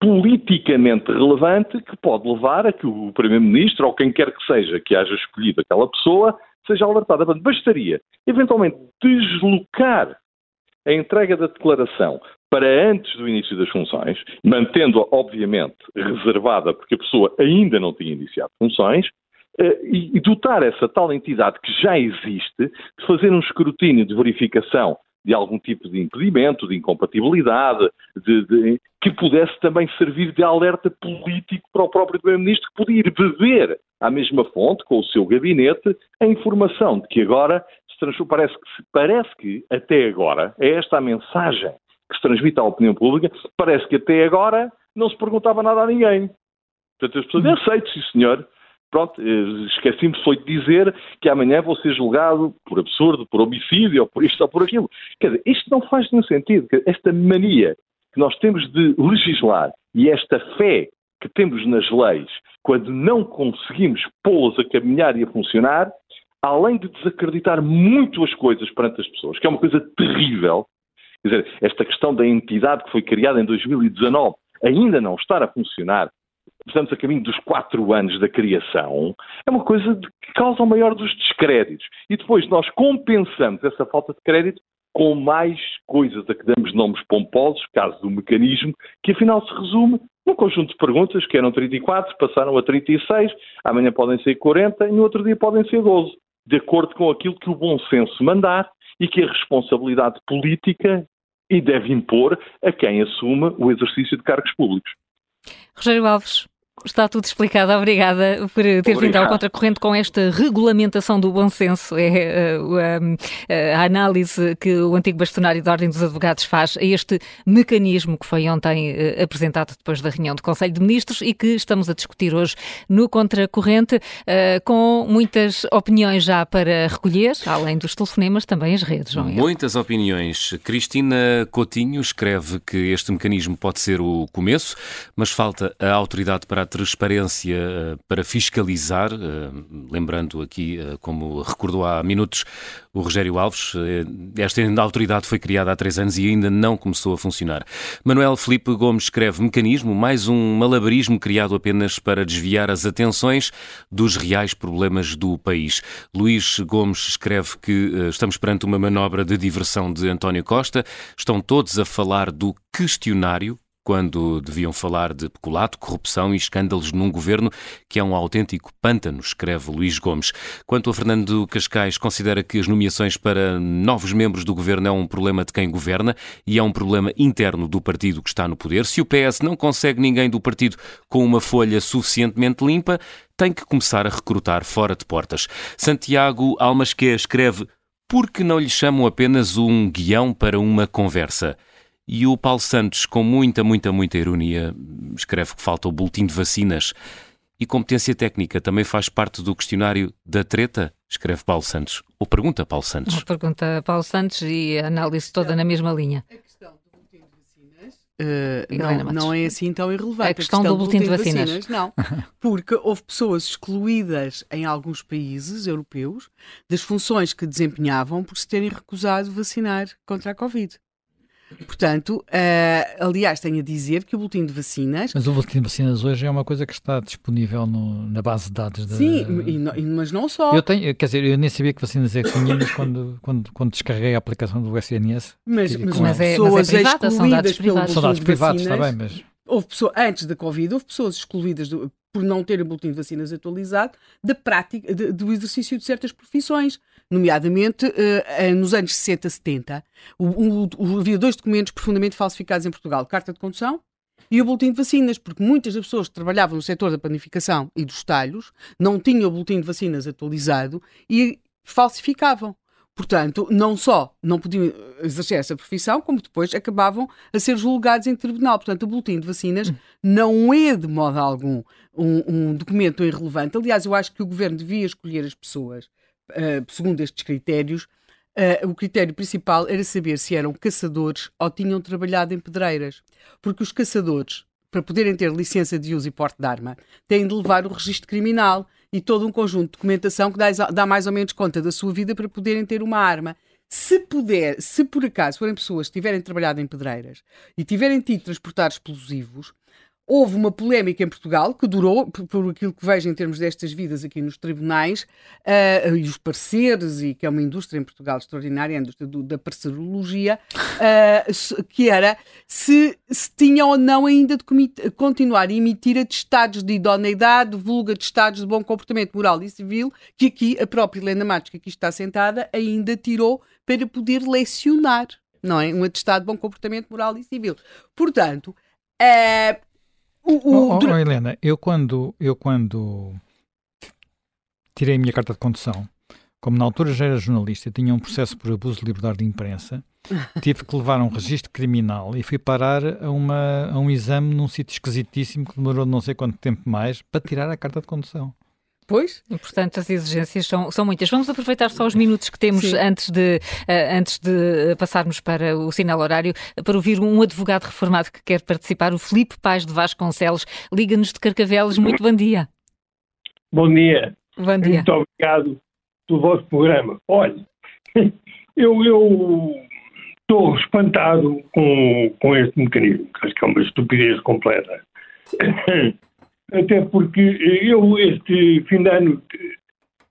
Speaker 4: politicamente relevante que pode levar a que o Primeiro-Ministro ou quem quer que seja que haja escolhido aquela pessoa seja alertada. Bastaria, eventualmente, deslocar a entrega da declaração para antes do início das funções, mantendo-a, obviamente, reservada porque a pessoa ainda não tinha iniciado funções, eh, e dotar essa tal entidade que já existe de fazer um escrutínio de verificação de algum tipo de impedimento, de incompatibilidade, de, de, que pudesse também servir de alerta político para o próprio Primeiro-Ministro, que podia ir beber à mesma fonte, com o seu gabinete, a informação de que agora se transforma, parece que, parece que até agora, é esta a mensagem que se transmite à opinião pública, parece que até agora não se perguntava nada a ninguém. Portanto, as pessoas, aceito, sim senhor, pronto, eh, esqueci-me foi de dizer que amanhã vou ser julgado por absurdo, por homicídio, ou por isto ou por aquilo. Quer dizer, isto não faz nenhum sentido. Esta mania que nós temos de legislar e esta fé que temos nas leis, quando não conseguimos pô-las a caminhar e a funcionar, além de desacreditar muito as coisas perante as pessoas, que é uma coisa terrível, quer dizer, esta questão da entidade que foi criada em 2019 ainda não estar a funcionar, estamos a caminho dos quatro anos da criação, é uma coisa que causa o maior dos descréditos. E depois nós compensamos essa falta de crédito com mais coisas a que damos nomes pomposos, caso do mecanismo, que afinal se resume num conjunto de perguntas que eram 34, passaram a 36, amanhã podem ser 40 e no outro dia podem ser 12, de acordo com aquilo que o bom senso mandar e que a responsabilidade política e deve impor a quem assuma o exercício de cargos públicos.
Speaker 2: Rogério Alves, Está tudo explicado. Obrigada por ter Obrigado. vindo ao contracorrente com esta regulamentação do bom senso. É uh, uh, a análise que o antigo bastonário da Ordem dos Advogados faz a este mecanismo que foi ontem uh, apresentado depois da reunião do Conselho de Ministros e que estamos a discutir hoje no contracorrente, com muitas opiniões já para recolher, além dos telefonemas, também as redes.
Speaker 1: É? Muitas opiniões. Cristina Coutinho escreve que este mecanismo pode ser o começo, mas falta a autoridade para a transparência eh, para fiscalizar, eh, lembrando aqui, eh, como recordou há minutos o Rogério Alves, esta autoridade foi criada há três anos e ainda não começou a funcionar. Manuel Felipe Gomes escreve mecanismo, mais um malabarismo criado apenas para desviar as atenções dos reais problemas do país. Luís Gomes escreve que estamos perante uma manobra de diversão de António Costa, estão todos a falar do questionário quando deviam falar de peculato, corrupção e escândalos num governo que é um autêntico pântano, escreve Luís Gomes. Quanto a Fernando Cascais, considera que as nomeações para novos membros do governo é um problema de quem governa e é um problema interno do partido que está no poder. Se o PS não consegue ninguém do partido com uma folha suficientemente limpa, tem que começar a recrutar fora de portas. Santiago Almasque escreve: Por que não lhe chamam apenas um guião para uma conversa? E o Paulo Santos, com muita, muita, muita ironia, escreve que falta o boletim de vacinas. E competência técnica também faz parte do questionário da treta? Escreve Paulo Santos. Ou pergunta Paulo Santos. Ou
Speaker 2: pergunta Paulo Santos e a análise toda na mesma linha.
Speaker 5: A questão do boletim de vacinas uh, não, não, é assim tão irrelevante.
Speaker 2: A questão, a questão do, boletim, boletim de, vacinas. de vacinas.
Speaker 5: Não, porque houve pessoas excluídas em alguns países europeus das funções que desempenhavam por se terem recusado vacinar contra a Covid. Portanto, uh, aliás, tenho a dizer que o boletim de vacinas.
Speaker 3: Mas o boletim de vacinas hoje é uma coisa que está disponível no, na base de dados da.
Speaker 5: Sim, e, mas não só.
Speaker 3: Eu tenho, quer dizer, eu nem sabia que vacinas é que tínhamos quando, quando, quando descarreguei a aplicação do SNS.
Speaker 5: Mas, mas, mas é, pessoas mas é privada,
Speaker 3: são dados privados. São dados privados, está bem, mas.
Speaker 5: Houve pessoas, antes da Covid, houve pessoas excluídas do, por não terem o boletim de vacinas atualizado da prática, de, do exercício de certas profissões nomeadamente uh, nos anos 60, 70, o, o, o, havia dois documentos profundamente falsificados em Portugal: carta de condução e o boletim de vacinas, porque muitas das pessoas que trabalhavam no setor da planificação e dos talhos não tinham o boletim de vacinas atualizado e falsificavam. Portanto, não só não podiam exercer essa profissão, como depois acabavam a ser julgados em tribunal. Portanto, o boletim de vacinas não é de modo algum um, um documento irrelevante. Aliás, eu acho que o governo devia escolher as pessoas segundo estes critérios, uh, o critério principal era saber se eram caçadores ou tinham trabalhado em pedreiras. Porque os caçadores, para poderem ter licença de uso e porte de arma, têm de levar o registro criminal e todo um conjunto de documentação que dá, dá mais ou menos conta da sua vida para poderem ter uma arma. Se puder, se por acaso forem pessoas que tiverem trabalhado em pedreiras e tiverem tido transportar explosivos, Houve uma polémica em Portugal que durou, por aquilo que vejo em termos destas vidas aqui nos tribunais, uh, e os parceiros, e que é uma indústria em Portugal extraordinária, a indústria do, da parcerologia, uh, que era se, se tinham ou não ainda de continuar a emitir atestados de idoneidade, vulga atestados de bom comportamento moral e civil, que aqui a própria Helena Matos, que aqui está sentada, ainda tirou para poder lecionar, não é? Um atestado de bom comportamento moral e civil. Portanto, uh,
Speaker 3: o, o, oh, oh, Helena, eu quando, eu quando tirei a minha carta de condução, como na altura já era jornalista, tinha um processo por abuso de liberdade de imprensa, tive que levar um registro criminal e fui parar a, uma, a um exame num sítio esquisitíssimo que demorou não sei quanto tempo mais para tirar a carta de condução.
Speaker 5: Pois.
Speaker 2: E, portanto, as exigências são, são muitas. Vamos aproveitar só os minutos que temos antes de, uh, antes de passarmos para o sinal horário para ouvir um advogado reformado que quer participar, o Felipe Paz de Vasconcelos. Liga-nos de Carcavelos. Muito bom dia.
Speaker 6: Bom dia.
Speaker 2: Bom dia.
Speaker 6: Muito obrigado pelo vosso programa. Olha, eu, eu estou espantado com, com este mecanismo, que acho que é uma estupidez completa. Até porque eu, este fim de ano,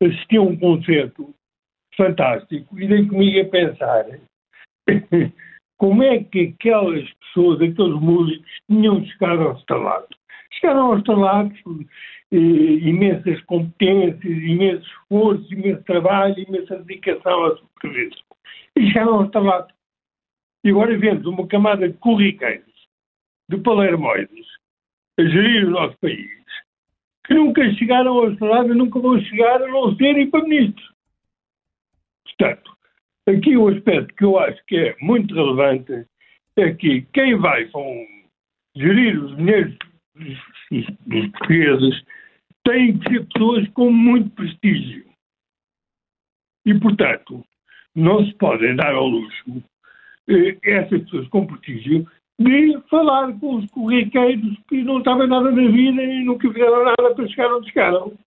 Speaker 6: assisti a um concerto fantástico e dei comigo a pensar como é que aquelas pessoas, aqueles músicos, tinham chegado ao estalado. Chegaram aos estalados, eh, imensas competências, imenso esforço, imenso trabalho, imensa dedicação ao seu. E chegaram ao estalado. E agora vemos uma camada de corriqueiros, de palermoides, a gerir o nosso país, que nunca chegaram ao Estado e nunca vão chegar a não serem para ministros. Portanto, aqui o aspecto que eu acho que é muito relevante é que quem vai com gerir os dinheiros dos portugueses tem que ser pessoas com muito prestígio. E, portanto, não se podem dar ao luxo eh, essas pessoas com prestígio de falar com os corriqueiros que não estavam nada na vida e nunca fizeram nada para chegar onde chegaram.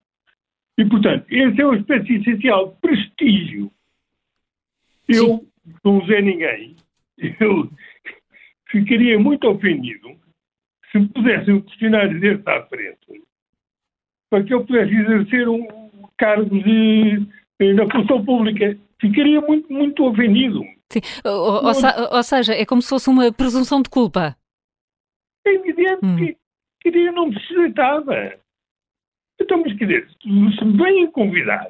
Speaker 6: E, portanto, esse é o aspecto essencial, prestígio. Eu Sim. não usei ninguém, eu ficaria muito ofendido se me pusessem um questionário desse à frente para que eu pudesse exercer um cargo de, na função pública. Ficaria muito, muito ofendido.
Speaker 2: Sim. Ou, ou, ou, seja, é como se fosse uma presunção de culpa.
Speaker 6: É evidente hum. que, que eu não precisava. Então, mas quer dizer, se me vêm convidar,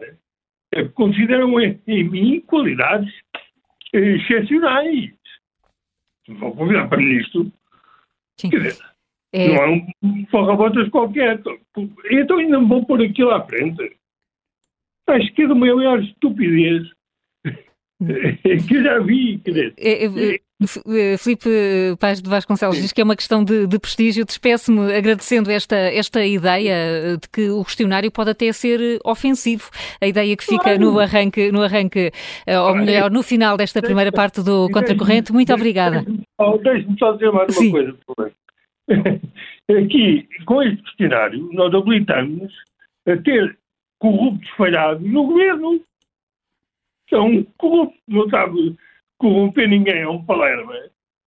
Speaker 6: é, consideram em, em mim qualidades excepcionais. Se vão convidar para ministro, Sim. quer dizer, é... não é um forra-botas qualquer. Então ainda me vão pôr aquilo à frente. Acho que é de maior estupidez que já vi, quer é,
Speaker 2: é, é, Filipe Paz de Vasconcelos diz que é uma questão de, de prestígio. Despeço-me agradecendo esta, esta ideia de que o questionário pode até ser ofensivo. A ideia que fica claro. no arranque, no arranque, eh, ou melhor, no final desta primeira parte do Contracorrente. Muito obrigada.
Speaker 6: Deixe-me só dizer mais uma Sim. coisa, por Aqui, com este questionário, nós habilitamos a ter corruptos falhados no governo são corruptos, não sabe corromper ninguém, é um palerma.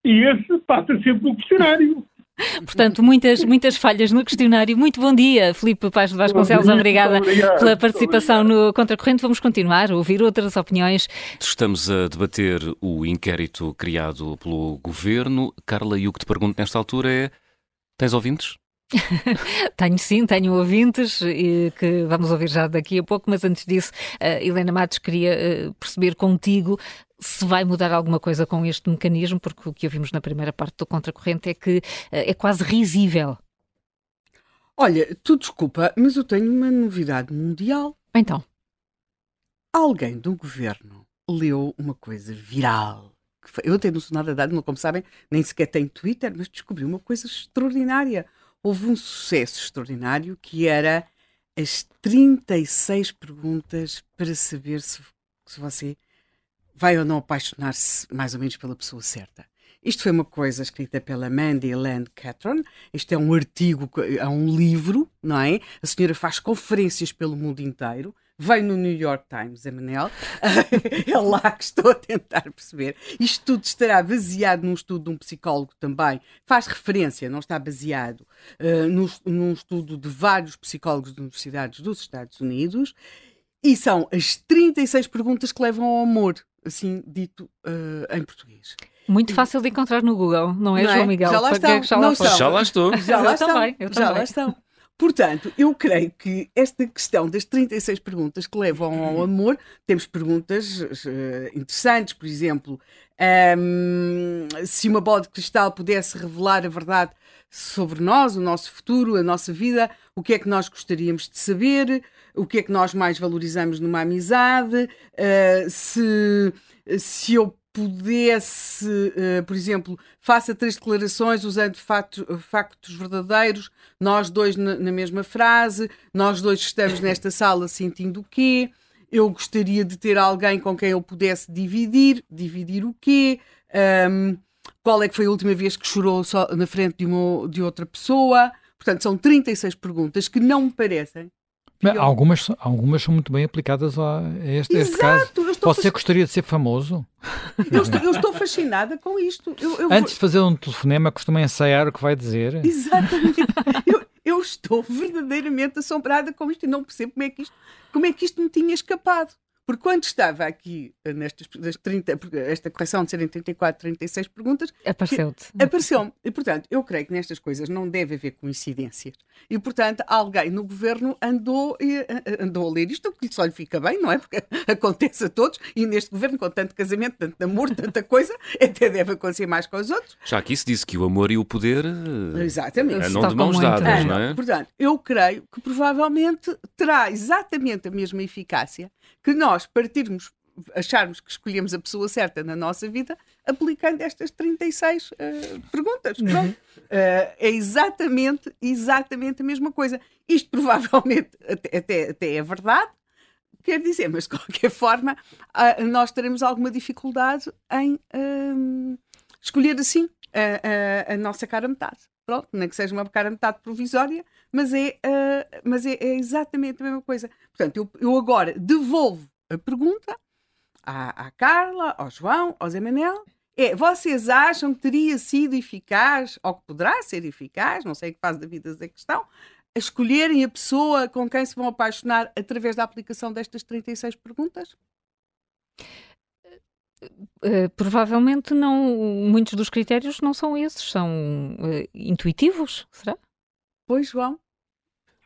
Speaker 6: E esse passa sempre o questionário.
Speaker 2: Portanto, muitas, muitas falhas no questionário. Muito bom dia, Filipe Paz de Vasconcelos. Obrigada obrigado, pela participação no Contracorrente. Vamos continuar a ouvir outras opiniões.
Speaker 1: Estamos a debater o inquérito criado pelo Governo. Carla, e o que te pergunto nesta altura é: tens ouvintes?
Speaker 2: tenho sim, tenho ouvintes que vamos ouvir já daqui a pouco, mas antes disso, uh, Helena Matos queria uh, perceber contigo se vai mudar alguma coisa com este mecanismo, porque o que ouvimos na primeira parte do contracorrente é que uh, é quase risível.
Speaker 5: Olha, tu desculpa, mas eu tenho uma novidade mundial.
Speaker 2: Então.
Speaker 5: Alguém do governo leu uma coisa viral. Eu tenho nada dado, como sabem, nem sequer tenho Twitter, mas descobri uma coisa extraordinária houve um sucesso extraordinário que era as 36 perguntas para saber se, se você vai ou não apaixonar-se mais ou menos pela pessoa certa? Isto foi uma coisa escrita pela Mandy Land Catron. Isto é um artigo, é um livro, não é? A senhora faz conferências pelo mundo inteiro. Veio no New York Times, a Manel. é lá que estou a tentar perceber. Isto tudo estará baseado num estudo de um psicólogo também. Faz referência, não está baseado, uh, num, num estudo de vários psicólogos de universidades dos Estados Unidos. E são as 36 perguntas que levam ao amor, assim dito uh, em português.
Speaker 2: Muito fácil de encontrar no Google, não é, não é? João Miguel?
Speaker 5: Já lá estão.
Speaker 1: Já lá, estão. já lá estou.
Speaker 5: Já lá estão. Também, já também. lá estão. Portanto, eu creio que esta questão das 36 perguntas que levam ao amor, temos perguntas uh, interessantes, por exemplo, um, se uma bola de cristal pudesse revelar a verdade sobre nós, o nosso futuro, a nossa vida, o que é que nós gostaríamos de saber, o que é que nós mais valorizamos numa amizade, uh, se, se eu pudesse, uh, por exemplo, faça três declarações usando factos, factos verdadeiros, nós dois na, na, mesma frase, nós dois estamos nesta sala sentindo o quê? Eu gostaria de ter alguém com quem eu pudesse dividir, dividir o quê? Um, qual é que foi a última vez que chorou só na frente de, uma, de outra pessoa? Portanto, são 36 perguntas que não me parecem
Speaker 3: Algumas, algumas são muito bem aplicadas a este, este caso. Você fasc... gostaria de ser famoso?
Speaker 5: Eu estou, eu estou fascinada com isto. Eu,
Speaker 3: eu Antes de fazer um telefonema, costuma ensaiar o que vai dizer.
Speaker 5: Exatamente. eu, eu estou verdadeiramente assombrada com isto e não percebo como é que isto, como é que isto me tinha escapado. Porque quando estava aqui eh, nestas das 30, esta correção de serem 34, 36 perguntas,
Speaker 2: apareceu-te.
Speaker 5: Apareceu-me. E, portanto, eu creio que nestas coisas não deve haver coincidências. E, portanto, alguém no governo andou, eh, eh, andou a ler isto, que só lhe fica bem, não é? Porque acontece a todos, e neste governo, com tanto casamento, tanto amor, tanta coisa, até deve acontecer mais com os outros.
Speaker 1: Já que isso disse que o amor e o poder
Speaker 5: Exatamente.
Speaker 1: andam de mãos dadas, não é?
Speaker 5: Portanto, eu creio que provavelmente terá exatamente a mesma eficácia que nós partirmos, acharmos que escolhemos a pessoa certa na nossa vida, aplicando estas 36 uh, eh, perguntas. Uhum. Uh, é exatamente, exatamente a mesma coisa. Isto provavelmente até, até, até é verdade, quer dizer, mas de qualquer forma, uh, nós teremos alguma dificuldade em ehm, escolher assim a, a, a, nossa cara metade. Pronto, nem que seja uma cara metade provisória, mas é, uh, mas é, é, exatamente a mesma coisa. Portanto, eu, eu agora devolvo a pergunta à, à Carla, ao João, ao Zé Manel. É, vocês acham que teria sido eficaz, ou que poderá ser eficaz, não sei que fase da vida é questão, a escolherem a pessoa com quem se vão apaixonar através da aplicação destas 36 perguntas?
Speaker 2: Uh, provavelmente não, muitos dos critérios não são esses, são uh, intuitivos, será?
Speaker 5: Pois, João.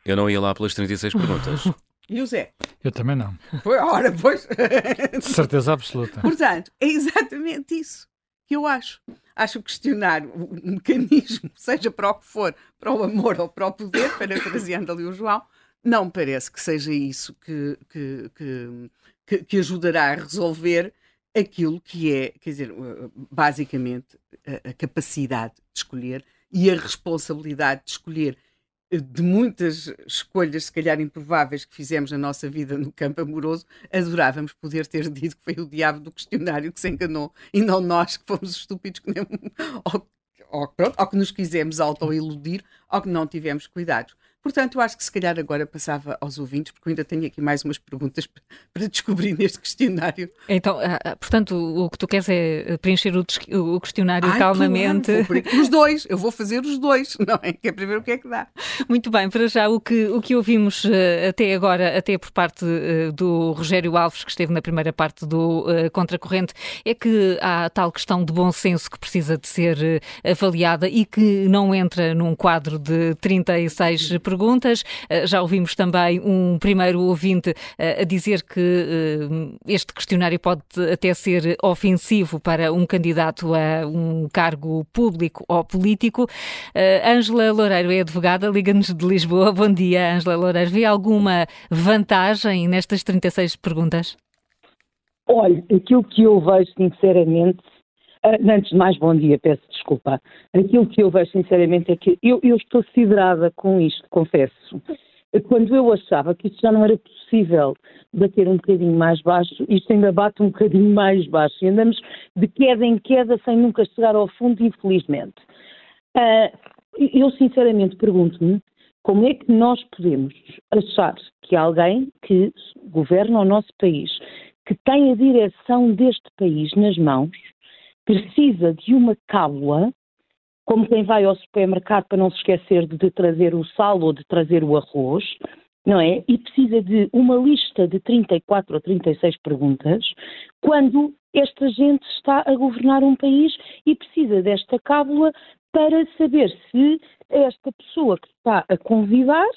Speaker 1: Eu não ia lá pelas 36 perguntas.
Speaker 5: E o Zé?
Speaker 3: Eu também não.
Speaker 5: Ora, pois.
Speaker 3: De certeza absoluta.
Speaker 5: Portanto, é exatamente isso que eu acho. Acho questionar o mecanismo, seja para o que for, para o amor ou para o poder, parafraseando ali o João, não me parece que seja isso que, que, que, que, ajudará a resolver aquilo que é, quer dizer, basicamente, a, a capacidade de escolher e a responsabilidade de escolher de muitas escolhas, se calhar improváveis, que fizemos na nossa vida no campo amoroso, adorávamos poder ter dito que foi o diabo do questionário que se enganou e não nós que fomos estúpidos que nem... ou, ou, pronto, ou que nos quisemos auto-iludir ou que não tivemos cuidados. Portanto, eu acho que se calhar agora passava aos ouvintes, porque eu ainda tenho aqui mais umas perguntas para descobrir neste questionário.
Speaker 2: Então, ah, ah, portanto, o que tu queres é preencher o, questionário Ai, calmamente.
Speaker 5: Claro, os dois, eu vou fazer os dois, não é? Que é para ver o que é que dá.
Speaker 2: Muito bem, para já o que, o que ouvimos uh, até agora, até por parte uh, do Rogério Alves, que esteve na primeira parte do uh, Contracorrente, é que há tal questão de bom senso que precisa de ser avaliada e que não entra num quadro de 36 perguntas. Eh, já ouvimos também um primeiro ouvinte eh, a dizer que eh, este questionário pode até ser ofensivo para um candidato a um cargo público ou político. Ângela Loureiro é advogada, liga-nos de Lisboa. Bom dia, Ângela Loureiro. Vê alguma vantagem nestas 36 perguntas?
Speaker 7: Olha, aquilo que eu vejo sinceramente antes de mais, bom dia, peço desculpa. Aquilo que eu vejo sinceramente é que eu, eu estou siderada com isto, confesso. quando eu achava que isto já não era possível bater um bocadinho mais baixo, isto ainda bate um bocadinho mais baixo e andamos de queda em queda sem nunca chegar ao fundo, infelizmente. Uh, eu sinceramente pergunto-me como é que nós podemos achar que alguém que governa o nosso país, que tem a direção deste país nas mãos, precisa de uma cábula, como quem vai ao supermercado para não se esquecer de trazer o sal ou de trazer o arroz, não é? E precisa de uma lista de 34 ou 36 perguntas, quando esta gente está a governar um país e precisa desta cábula para saber se esta pessoa que está a convidar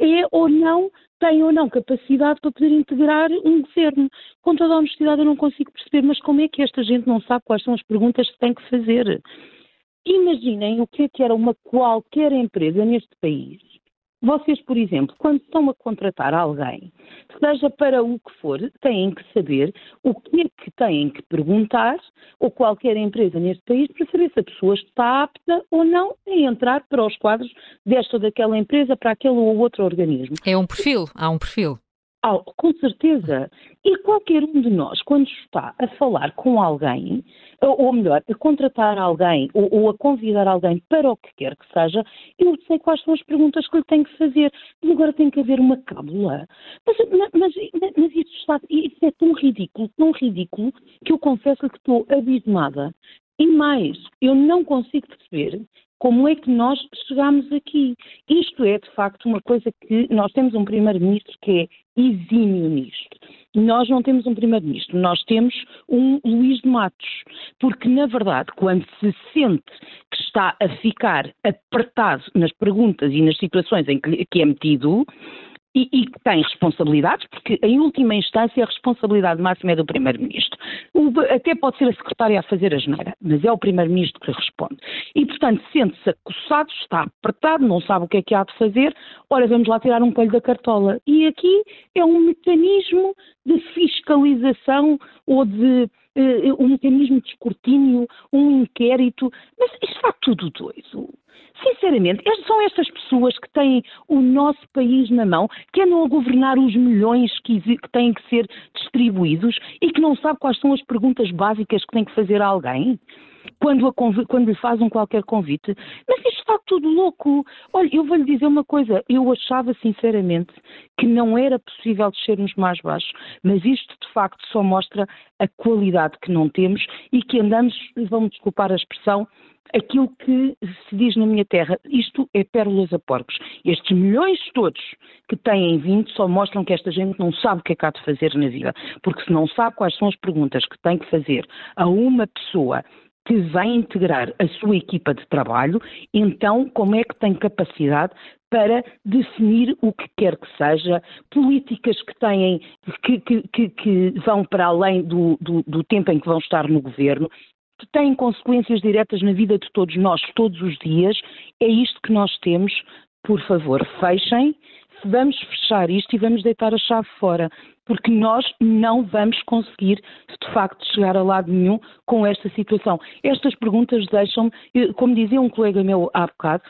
Speaker 7: é ou não, tem ou não capacidade para poder integrar um governo. Com toda a honestidade eu não consigo perceber, mas como é que esta gente não sabe quais são as perguntas que tem que fazer? Imaginem o que é que era uma qualquer empresa neste país vocês, por exemplo, quando estão a contratar alguém, seja para o que for, têm que saber o que é que têm que perguntar, ou qualquer empresa neste país, para saber se a pessoa está apta ou não a entrar para os quadros desta ou daquela empresa, para aquele ou outro organismo.
Speaker 2: É um perfil, há um perfil.
Speaker 7: Ah, com certeza. E qualquer um de nós, quando está a falar com alguém, ou melhor, a contratar alguém ou, ou, a convidar alguém para o que quer que seja, eu sei quais são as perguntas que lhe tenho que fazer. Mas agora tem que haver uma cábula. Mas, mas, mas isso, está, isso é tão ridículo, tão ridículo, que eu confesso que estou abismada. E mais, eu não consigo perceber como é que nós chegamos aqui. Isto é, de facto, uma coisa que nós temos um primeiro-ministro que é exímio nisto. Nós não temos um primeiro-ministro, nós temos um Luís de Matos, porque, na verdade, quando se sente que está a ficar apertado nas perguntas e nas situações em que, que é metido, e, e, tem responsabilidades, porque em última instância a responsabilidade máxima é do Primeiro-Ministro. Até pode ser a Secretária a fazer a geneira, mas é o Primeiro-Ministro que responde. E, portanto, sente-se acossado, está apertado, não sabe o que é que há de fazer, ora, vamos lá tirar um coelho da cartola. E aqui é um mecanismo de fiscalização ou de um mecanismo de escrutínio, um inquérito, mas isto está tudo doido. Sinceramente, são estas pessoas que têm o nosso país na mão, que andam a governar os milhões que, que têm que ser distribuídos e que não sabem quais são as perguntas básicas que têm que fazer a alguém quando, quando lhe fazem qualquer convite. Mas isto está tudo louco. Olha, eu vou lhe dizer uma coisa. Eu achava sinceramente que não era possível descermos mais baixo, mas isto de facto só mostra a qualidade que não temos e que andamos, vão-me desculpar a expressão, aquilo que se diz na minha terra, isto é pérolas a porcos. Estes milhões todos que têm vindo só mostram que esta gente não sabe o que é que há de fazer na vida, porque se não sabe quais são as perguntas que tem que fazer a uma pessoa que vai integrar a sua equipa de trabalho, então como é que tem capacidade para definir o que quer que seja, políticas que têm, que, que, que vão para além do, do, do tempo em que vão estar no governo, que têm consequências diretas na vida de todos nós, todos os dias. É isto que nós temos. Por favor, fechem. Vamos fechar isto e vamos deitar a chave fora, porque nós não vamos conseguir, de facto, chegar a lado nenhum com esta situação. Estas perguntas deixam-me, como dizia um colega meu há bocado,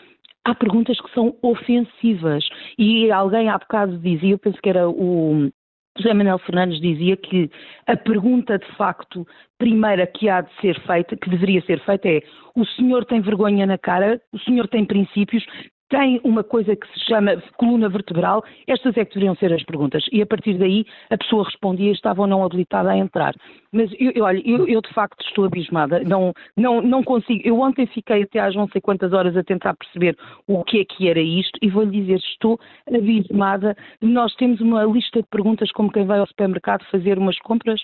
Speaker 7: há perguntas que são ofensivas. E alguém há bocado dizia, eu penso que era o José Manuel Fernandes dizia que a pergunta de facto primeira que há de ser feita, que deveria ser feita é: o senhor tem vergonha na cara, o senhor tem princípios, tem uma coisa que se chama coluna vertebral, estas é que deveriam ser as perguntas. E a partir daí a pessoa respondia estava ou não habilitada a entrar. Mas eu, eu olha, eu, eu, de facto estou abismada, não, não, não consigo. Eu ontem fiquei até às não sei quantas horas a tentar perceber o que é que era isto e vou-lhe dizer, estou abismada. Nós temos uma lista de perguntas como quem vai ao supermercado fazer umas compras.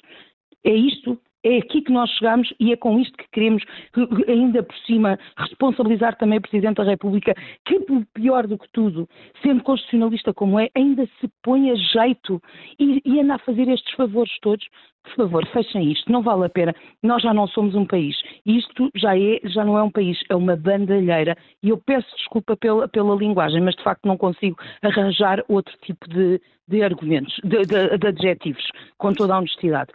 Speaker 7: É isto? É aqui que nós chegamos e é com isto que queremos, ainda por cima, responsabilizar também o Presidente da República, que, pior do que tudo, sendo constitucionalista como é, ainda se põe a jeito e, e anda a fazer estes favores todos. Por favor, fechem isto, não vale a pena. Nós já não somos um país. Isto já, é, já não é um país, é uma bandalheira. E eu peço desculpa pela, pela linguagem, mas de facto não consigo arranjar outro tipo de, de argumentos, de, de, de adjetivos, com toda a honestidade.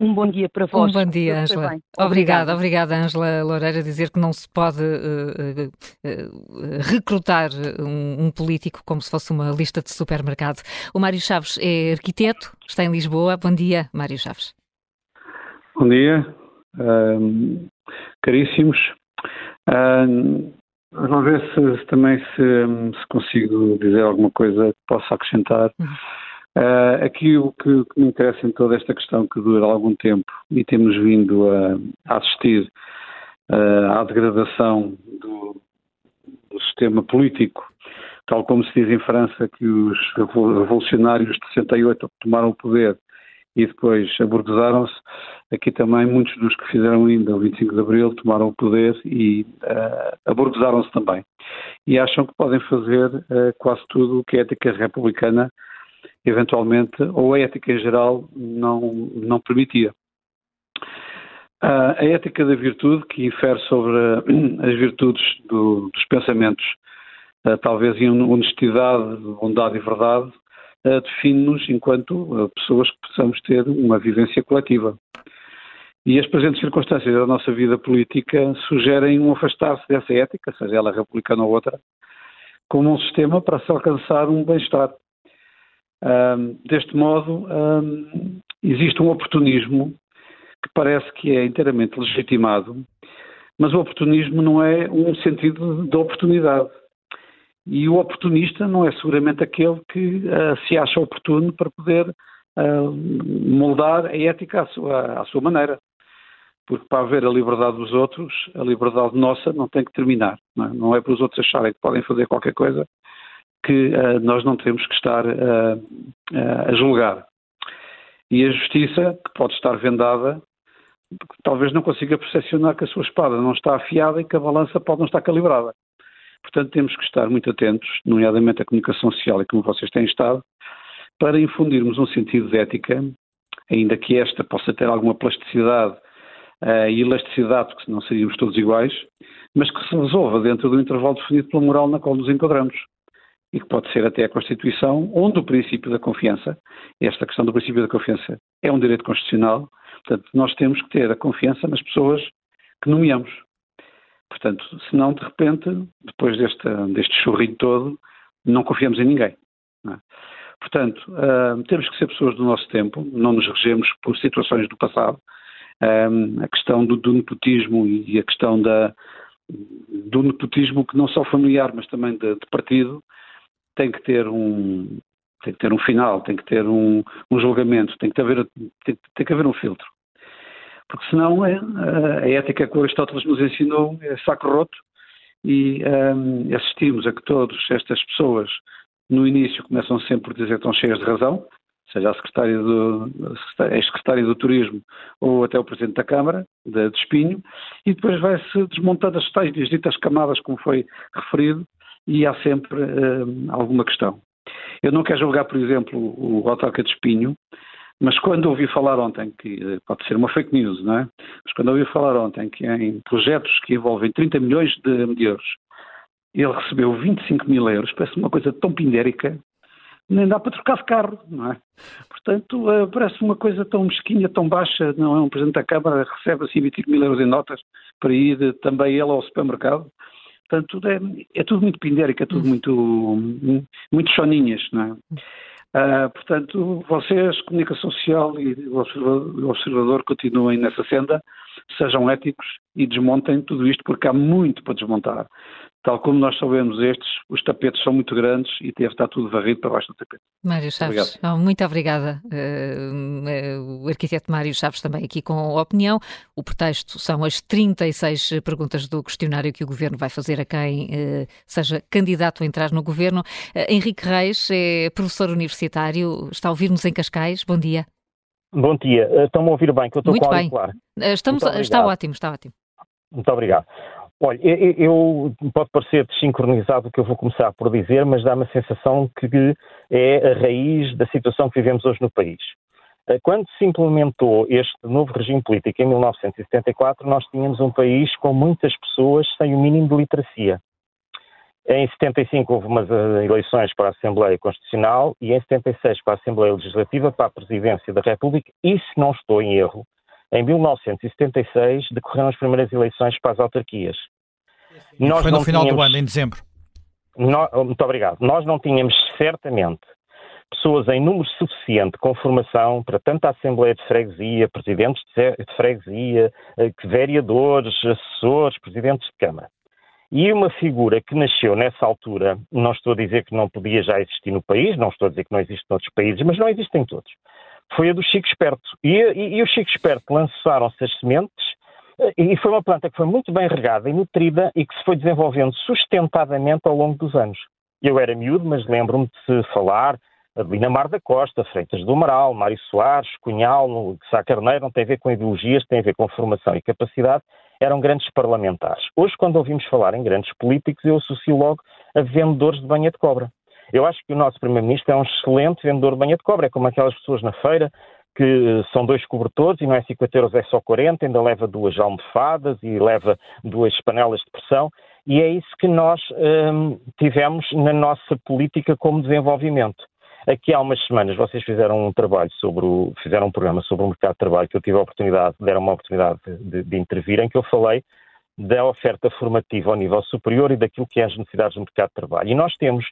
Speaker 7: Um bom dia para vós.
Speaker 2: Um bom dia, Ângela. Obrigada, obrigada, Ângela Loureira, dizer que não se pode uh, uh, recrutar um, um, político como se fosse uma lista de supermercado. O Mário Chaves é arquiteto, está em Lisboa. Bom dia, Mário Chaves.
Speaker 8: Bom dia, caríssimos. vamos ver se, se também se, se, consigo dizer alguma coisa que possa acrescentar. Uhum Uh, aqui o que, que, me interessa em toda esta questão que dura algum tempo e temos vindo a, a assistir uh, à degradação do, do, sistema político, tal como se diz em França que os revolucionários de 68 tomaram o poder e depois abordaram-se, aqui também muitos dos que fizeram ainda o 25 de Abril tomaram o poder e uh, abordaram-se também. E acham que podem fazer uh, quase tudo o que a ética republicana eventualmente, ou a ética em geral não, não permitia. A ética da virtude, que infere sobre as virtudes do, dos pensamentos, talvez em honestidade, bondade e verdade, define-nos enquanto pessoas que possamos ter uma vivência coletiva. E as presentes circunstâncias da nossa vida política sugerem um afastar-se dessa ética, seja ela republicana ou outra, como um sistema para se alcançar um bem-estar. Um, deste modo, um, existe um oportunismo que parece que é inteiramente legitimado, mas o oportunismo não é um sentido de oportunidade. E o oportunista não é seguramente aquele que uh, se acha oportuno para poder uh, moldar a ética à sua, à sua maneira. Porque para haver a liberdade dos outros, a liberdade nossa não tem que terminar. Não é, não é para os outros acharem que podem fazer qualquer coisa que uh, nós não temos que estar uh, a julgar. E a justiça, que pode estar vendada, talvez não consiga percepcionar que a sua espada não está afiada e que a balança pode não estar calibrada. Portanto, temos que estar muito atentos, nomeadamente à comunicação social e como vocês têm estado, para infundirmos um sentido de ética, ainda que esta possa ter alguma plasticidade uh, e elasticidade, porque senão seríamos todos iguais, mas que se resolva dentro do intervalo definido pela moral na qual nos enquadramos e que pode ser até a Constituição, onde o princípio da confiança, esta questão do princípio da confiança é um direito constitucional, portanto, nós temos que ter a confiança nas pessoas que nomeamos. Portanto, senão, de repente, depois deste, deste churrinho todo, não confiamos em ninguém. É? Portanto, uh, temos que ser pessoas do nosso tempo, não nos regemos por situações do passado. Uh, a questão do, do nepotismo e a questão da, do nepotismo que não só familiar, mas também de, de partido, tem que ter um tem que ter um final, tem que ter um, um julgamento, tem que, haver, tem, tem que haver um filtro. Porque senão é, a ética que Aristóteles nos ensinou é saco roto e um, assistimos a que todas estas pessoas no início começam sempre por dizer que estão cheias de razão, seja a secretária do, a secretária do Turismo ou até o Presidente da Câmara, de, de Espinho, e depois vai-se desmontando as tais ditas camadas, como foi referido, e há sempre uh, alguma questão. Eu não quero julgar, por exemplo, o autarca de Espinho, mas quando ouvi falar ontem, que eh, pode ser uma fake news, não é? Mas quando ouvi falar ontem que em projetos que envolvem 30 milhões de euros, ele recebeu 25 mil euros, parece uma coisa tão pindérica, nem dá para trocar de carro, não é? Portanto, uh, parece uma coisa tão mesquinha, tão baixa, não é? Um Presidente da Câmara recebe assim 25 mil euros em notas para ir também ele ao supermercado. Portanto, é, é tudo muito pindérico, é tudo hum. muito, muito choninhas, não é? Uh, portanto, vocês, comunicação social e o observador, o observador, continuem nessa senda, sejam éticos e desmontem tudo isto, porque há muito para desmontar. Tal como nós sabemos estes, os tapetes são muito grandes e deve estar tudo varrido para baixo do tapete.
Speaker 2: Mário Chaves, oh, muito obrigada. Uh, o arquiteto Mário Chaves também aqui com a opinião. O pretexto são as 36 perguntas do questionário que o Governo vai fazer a quem uh, seja candidato a entrar no Governo. Uh, Henrique Reis é professor universitário, está a ouvir-nos em Cascais. Bom dia.
Speaker 9: Bom dia. Estão-me a ouvir bem, que eu estou
Speaker 2: Muito
Speaker 9: com
Speaker 2: bem. Claro. Estamos, está ótimo, está ótimo.
Speaker 9: Muito obrigado. Olha, eu, eu, pode parecer desincronizado o que eu vou começar por dizer, mas dá-me a sensação que é a raiz da situação que vivemos hoje no país. Eh, quando se implementou este novo regime político em 1974, nós tínhamos um país com muitas pessoas sem o mínimo de literacia. Em 75 houve umas eh, eleições para a Assembleia Constitucional e em 76 para a Assembleia Legislativa para a Presidência da República e, se não estou em erro, em 1976 decorreram as primeiras eleições para as autarquias.
Speaker 3: Nós Foi no final tínhamos... do ano, em dezembro.
Speaker 9: Muito obrigado. Nós não tínhamos certamente pessoas em número suficiente com formação para tanto a Assembleia de Freguesia, presidentes de freguesia, eh, vereadores, assessores, presidentes de Câmara. E uma figura que nasceu nessa altura, não estou a dizer que não podia já existir no país, não estou a dizer que não existe noutros países, mas não existem todos. Foi a do Chico Esperto. E, e, e o Chico Esperto lançaram-se as sementes eh, e foi uma planta que foi muito bem regada e nutrida e que se foi desenvolvendo sustentadamente ao longo dos anos. Eu era miúdo, mas lembro-me de se falar Adelina Mar da Costa, Freitas do Amaral, Mário Soares, Cunhal, Sá Carneiro, não tem a ver com ideologias, tem a ver com formação e capacidade, eram grandes parlamentares. Hoje, quando ouvimos falar em grandes políticos, eu associo logo a vendedores de banha de cobra. Eu acho que o nosso Primeiro-Ministro é um excelente vendedor de banha de cobra, é como aquelas pessoas na feira que eh, são dois cobertores e não é 50 euros, é só 40, ainda leva duas almofadas e leva duas panelas de pressão. E é isso que nós hum, tivemos na nossa política como desenvolvimento. Aqui há umas semanas vocês fizeram um trabalho sobre o, fizeram um programa sobre o mercado de trabalho que eu tive a oportunidade, deram uma oportunidade de, de intervir, em que eu falei da oferta formativa ao nível superior e daquilo que é as necessidades do mercado de trabalho. E nós temos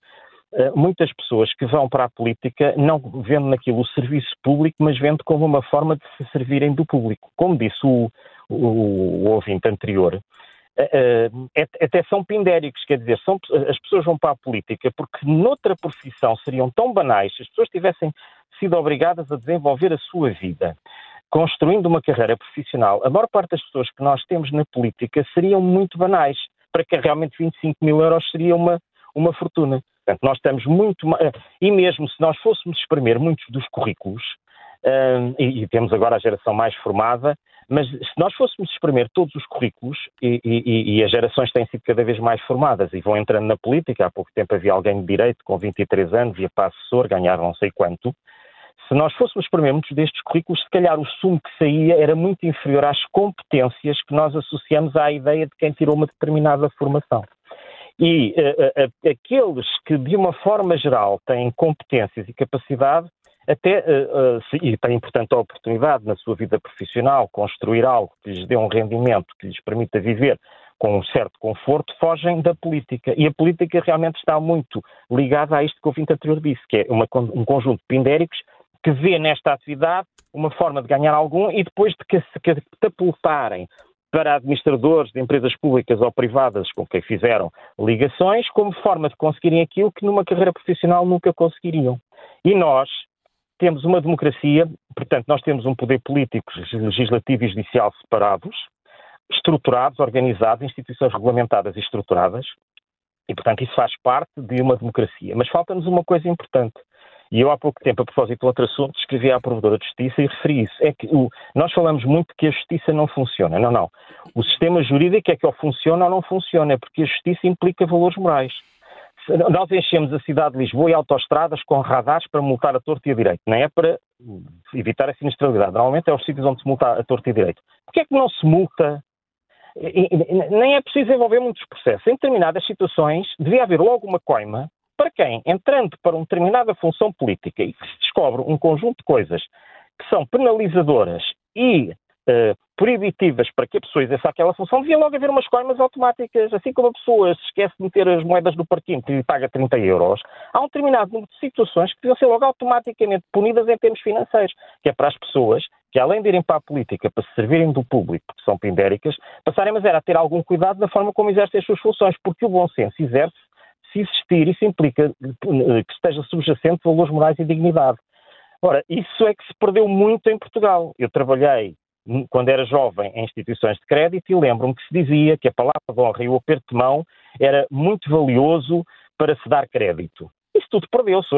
Speaker 9: uh, muitas pessoas que vão para a política não vendo naquilo o serviço público, mas vendo como uma forma de se servirem do público. Como disse o, o, o ouvinte anterior, até são pindéricos, quer dizer, são, as pessoas vão para a política porque noutra profissão seriam tão banais se as pessoas tivessem sido obrigadas a desenvolver a sua vida construindo uma carreira profissional, a maior parte das pessoas que nós temos na política seriam muito banais, para que realmente 25 mil euros seria uma, uma fortuna. Portanto, nós estamos muito. E mesmo se nós fôssemos exprimir muitos dos currículos, um, e, e, temos agora a geração mais formada, mas se nós fôssemos exprimir todos os currículos, e, e, e, as gerações têm sido cada vez mais formadas e vão entrando na política, há pouco tempo havia alguém de direito com 23 anos, ia para assessor, ganhava não sei quanto, se nós fôssemos exprimir muitos destes currículos, se calhar o sumo que saía era muito inferior às competências que nós associamos à ideia de quem tirou uma determinada formação. E uh, uh, aqueles que, de uma forma geral, têm competências e capacidade, até uh, se, e têm, portanto, a oportunidade na sua vida profissional construir algo que lhes dê um rendimento que lhes permita viver com um certo conforto, fogem da política. E a política realmente está muito ligada a isto que o ouvinte anterior disse, que é uma, um conjunto de pindéricos que vê nesta atividade uma forma de ganhar algum e depois de se catapultarem para administradores de empresas públicas ou privadas com quem fizeram ligações, como forma de conseguirem aquilo que numa carreira profissional nunca conseguiriam. E nós, temos uma democracia, portanto, nós temos um poder político, legislativo e judicial separados, estruturados, organizados, instituições regulamentadas e estruturadas, e, portanto, isso faz parte de uma democracia. Mas falta-nos uma coisa importante. E eu, há pouco tempo, a propósito de outro assunto, escrevi à Provedora de Justiça e referi isso. É que o, nós falamos muito que a justiça não funciona. Não, não. O sistema jurídico é que ou funciona ou não funciona, é porque a justiça implica valores morais. Nós enchemos a cidade de Lisboa e autoestradas com radares para multar a torto e a direito. Não é para evitar a sinistralidade. Normalmente é os sítios onde se multa a torto e a direito. Porquê é que não se multa? Nem é preciso envolver muitos processos. Em determinadas situações, devia haver logo uma coima para quem, entrando para uma determinada função política e que se descobre um conjunto de coisas que são penalizadoras e uh, proibitivas para que a pessoa exerça aquela função, devia logo haver umas coimas automáticas. Assim como a pessoa se esquece de meter as moedas no parquinho e paga 30 euros, há um determinado número de situações que deviam ser logo automaticamente punidas em termos financeiros, que é para as pessoas que, além de irem para a política para se servirem do público, porque são pindéricas, passarem mas era a ter algum cuidado na forma como exercem as suas funções, porque o bom senso exerce se existir, isso implica que esteja subjacente valores morais e dignidade. Ora, isso é que se perdeu muito em Portugal. Eu trabalhei quando era jovem em instituições de crédito e lembro-me que se dizia que a palavra de honra e o aperto de mão era muito valioso para se dar crédito. Isso tudo perdeu-se.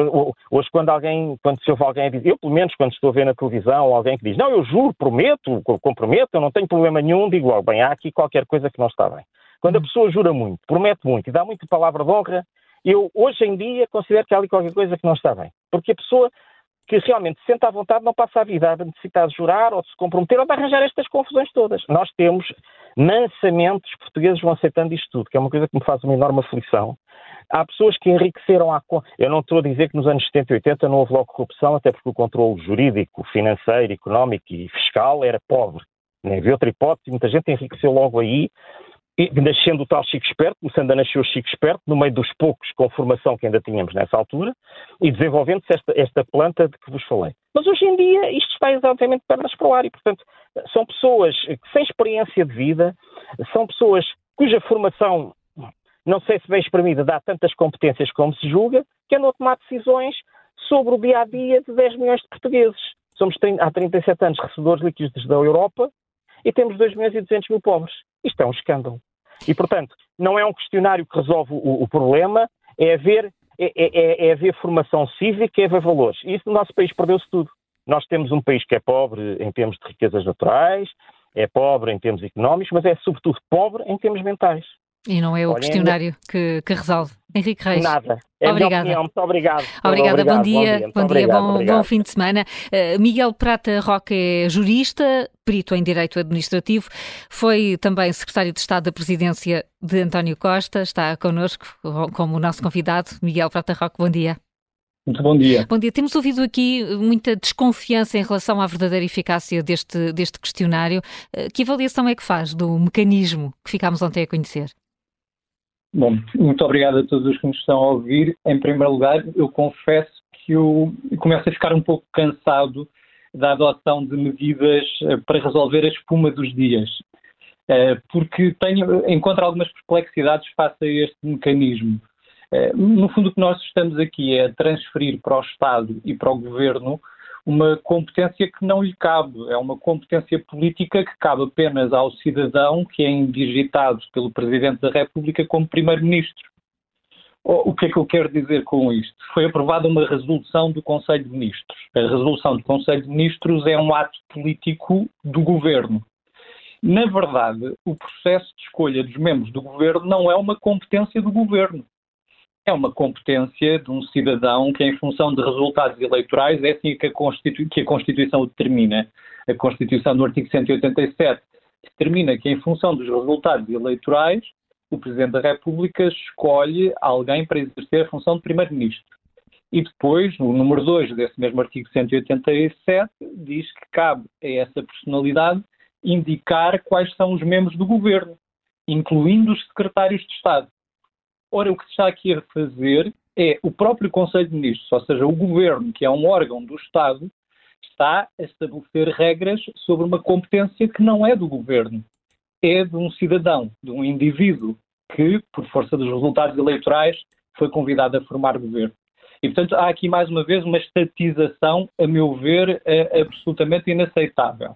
Speaker 9: Hoje, quando alguém, quando se ouve alguém a dizer, eu pelo menos quando estou a ver na televisão alguém que diz, não, eu juro, prometo, comprometo, eu não tenho problema nenhum, digo logo, bem, há aqui qualquer coisa que não está bem. Quando a hum. pessoa jura muito, promete muito e dá muita palavra de honra, eu hoje em dia considero que há ali qualquer coisa que não está bem. Porque a pessoa que realmente se sente à vontade não passa a vida a necessitar de jurar ou de se comprometer ou de arranjar estas confusões todas. Nós temos mansamente, os portugueses vão aceitando isto tudo, que é uma coisa que me faz uma enorme aflição. há pessoas que enriqueceram à Eu não estou a dizer que nos anos 70 e 80 não houve logo corrupção, até porque o controle jurídico, financeiro, económico e fiscal era pobre. Nem havia outra hipótese, muita gente enriqueceu logo aí, nascendo o tal Chico Esperto, começando a nascer o Chico Esperto, no meio dos poucos com formação que ainda tínhamos nessa altura, e desenvolvendo-se esta, esta planta de que vos falei. Mas hoje em dia isto está exatamente pernas para o ar e, portanto, são pessoas sem experiência de vida, são pessoas cuja formação não sei se bem exprimida, dá tantas competências como se julga, que andam a tomar decisões sobre o dia a dia de 10 milhões de portugueses. Somos há 37 anos recebedores líquidos da Europa e temos 2 milhões e 200 mil pobres. Isto é um escândalo. E, portanto, não é um questionário que resolve o, o problema, é haver, é, é, é haver formação cívica, é haver valores. E isso no nosso país perdeu-se tudo. Nós temos um país que é pobre em termos de riquezas naturais, é pobre em termos económicos, mas é sobretudo pobre em termos mentais.
Speaker 2: E não é o Olha, questionário que, que, resolve. Henrique Reis.
Speaker 9: Nada. É Obrigada. Opinião. Muito obrigado.
Speaker 2: Obrigada. Obrigado. Bom dia. Bom dia. Bom, dia. Obrigado. bom, bom, fim de semana. Uh, Miguel Prata Roque é jurista, perito em Direito Administrativo, foi também secretário de Estado da Presidência de António Costa, está connosco como o nosso convidado. Miguel Prata Roque, bom dia.
Speaker 10: Muito bom dia.
Speaker 2: Bom dia. Temos ouvido aqui muita desconfiança em relação à verdadeira eficácia deste, deste questionário. Uh, que avaliação é que faz do mecanismo que ficámos ontem a conhecer?
Speaker 10: Bom, muito obrigado a todos os que nos estão a ouvir. Em primeiro lugar, eu confesso que eu começo a ficar um pouco cansado da adoção de medidas eh, para resolver a espuma dos dias, eh, porque tenho, encontro algumas perplexidades face a este mecanismo. Eh, no fundo, o que nós estamos aqui é transferir para o Estado e para o Governo uma competência que não lhe cabe. É uma competência política que cabe apenas ao cidadão que é indigitado pelo Presidente da República como Primeiro-Ministro. O que é que eu quero dizer com isto? Foi aprovada uma resolução do Conselho de Ministros. A resolução do Conselho de Ministros é um ato político do governo. Na verdade, o processo de escolha dos membros do governo não é uma competência do governo é uma competência de um cidadão que, em função de resultados eleitorais, é assim que a, que a Constituição determina. A Constituição, no artigo 187, determina que, em função dos resultados eleitorais, o Presidente da República escolhe alguém para exercer a função de Primeiro-Ministro. E depois, no número 2 desse mesmo artigo 187, diz que cabe a essa personalidade indicar quais são os membros do governo, incluindo os secretários de Estado. Ora, o que se está aqui a fazer é o próprio Conselho de Ministros, ou seja, o Governo, que é um órgão do Estado, está a estabelecer regras sobre uma competência que não é do Governo, é de um cidadão, de um indivíduo que, por força dos resultados eleitorais, foi convidado a formar governo. E, portanto, há aqui mais uma vez uma estatização, a meu ver, é absolutamente inaceitável.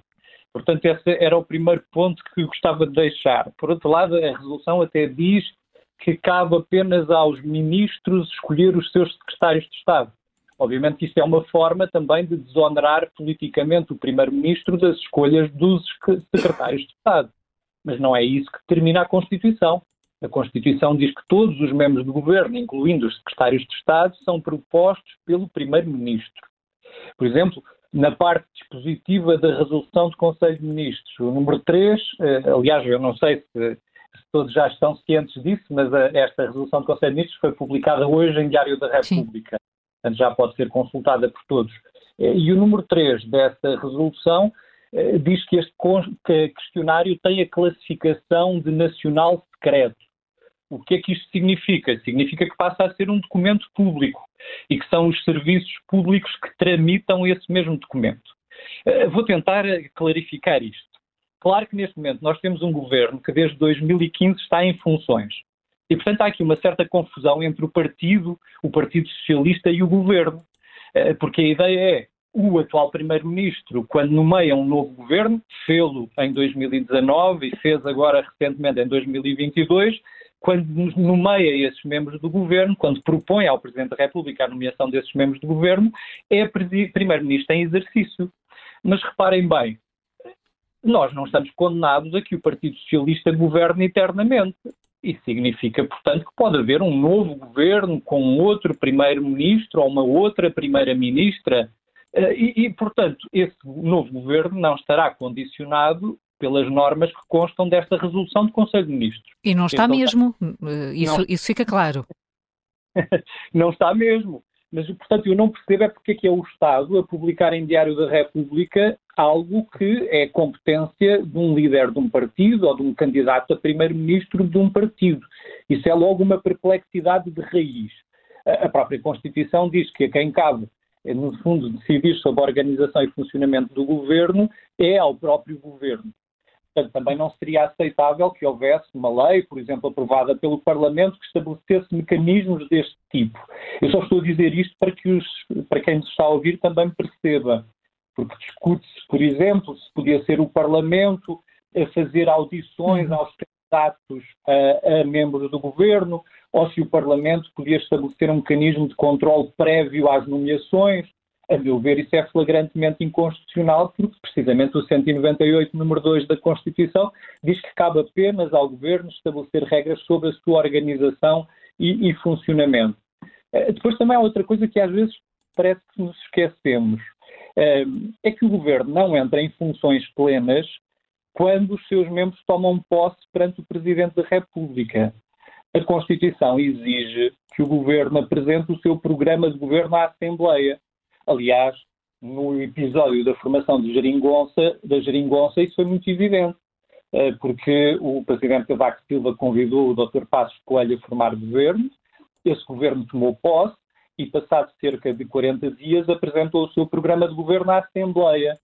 Speaker 10: Portanto, esse era o primeiro ponto que gostava de deixar. Por outro lado, a resolução até diz que cabe apenas aos ministros escolher os seus secretários de Estado. Obviamente que isto é uma forma também de desonerar politicamente o primeiro-ministro das escolhas dos secretários de Estado. Mas não é isso que determina a Constituição. A Constituição diz que todos os membros do governo, incluindo os secretários de Estado, são propostos pelo primeiro-ministro. Por exemplo, na parte dispositiva da resolução do Conselho de Ministros, o número 3, eh, aliás, eu não sei se todos já estão cientes disso, mas a, esta resolução do Conselho de Ministros foi publicada hoje em Diário da República, Sim. portanto já pode ser consultada por todos. Eh, e o número 3 dessa resolução eh, diz que este questionário tem a classificação de nacional secreto. O que é que isto significa? Significa que passa a ser um documento público e que são os serviços públicos que tramitam esse mesmo documento. Eh, vou tentar clarificar isto. Claro que neste momento nós temos um governo que desde 2015 está em funções. E, portanto, há aqui uma certa confusão entre o partido, o Partido Socialista e o governo. Eh, porque a ideia é o atual Primeiro-Ministro, quando nomeia um novo governo, fê-lo em 2019 e fez agora recentemente em 2022, quando nomeia esses membros do governo, quando propõe ao Presidente da República a nomeação desses membros do governo, é Primeiro-Ministro em exercício. Mas reparem bem, nós não estamos condenados a que o Partido Socialista governe eternamente. Isso significa, portanto, que pode haver um novo governo com outro primeiro-ministro ou uma outra primeira-ministra. Eh, e, e, portanto, esse novo governo não estará condicionado pelas normas que constam desta resolução do Conselho de Ministros.
Speaker 2: E não está então, mesmo. Eh, isso, não. isso fica claro.
Speaker 10: não está mesmo. Mas, portanto, eu não percebo é porque é que é o Estado a publicar em Diário da República algo que é competência de um líder de um partido ou de um candidato a primeiro-ministro de um partido. Isso é logo uma perplexidade de raiz. A própria Constituição diz que a quem cabe, no fundo, decidir sobre a organização e funcionamento do governo é ao próprio governo. Portanto, também não seria aceitável que houvesse uma lei, por exemplo, aprovada pelo Parlamento, que estabelecesse mecanismos deste tipo. Eu só estou a dizer isto para que os, para quem nos está a ouvir também perceba, porque discute-se, por exemplo, se podia ser o Parlamento a fazer audições uhum. aos candidatos a, a membros do governo, ou se o Parlamento podia estabelecer um mecanismo de controle prévio às nomeações. A meu ver, isso é flagrantemente inconstitucional, porque precisamente o 198, número 2 da Constituição, diz que cabe apenas ao Governo estabelecer regras sobre a sua organização e, e funcionamento. Eh, depois também há outra coisa que às vezes parece que nos esquecemos. Eh, é que o Governo não entra em funções plenas quando os seus membros tomam posse perante o Presidente da República. A Constituição exige que o Governo apresente o seu programa de governo à Assembleia. Aliás, no episódio da formação de Geringonça, da Geringonça isso foi muito evidente, eh, porque o presidente Cavaco Silva convidou o Dr. Passos Coelho a formar governo, esse governo tomou posse e, passado cerca de 40 dias, apresentou o seu programa de governo à Assembleia.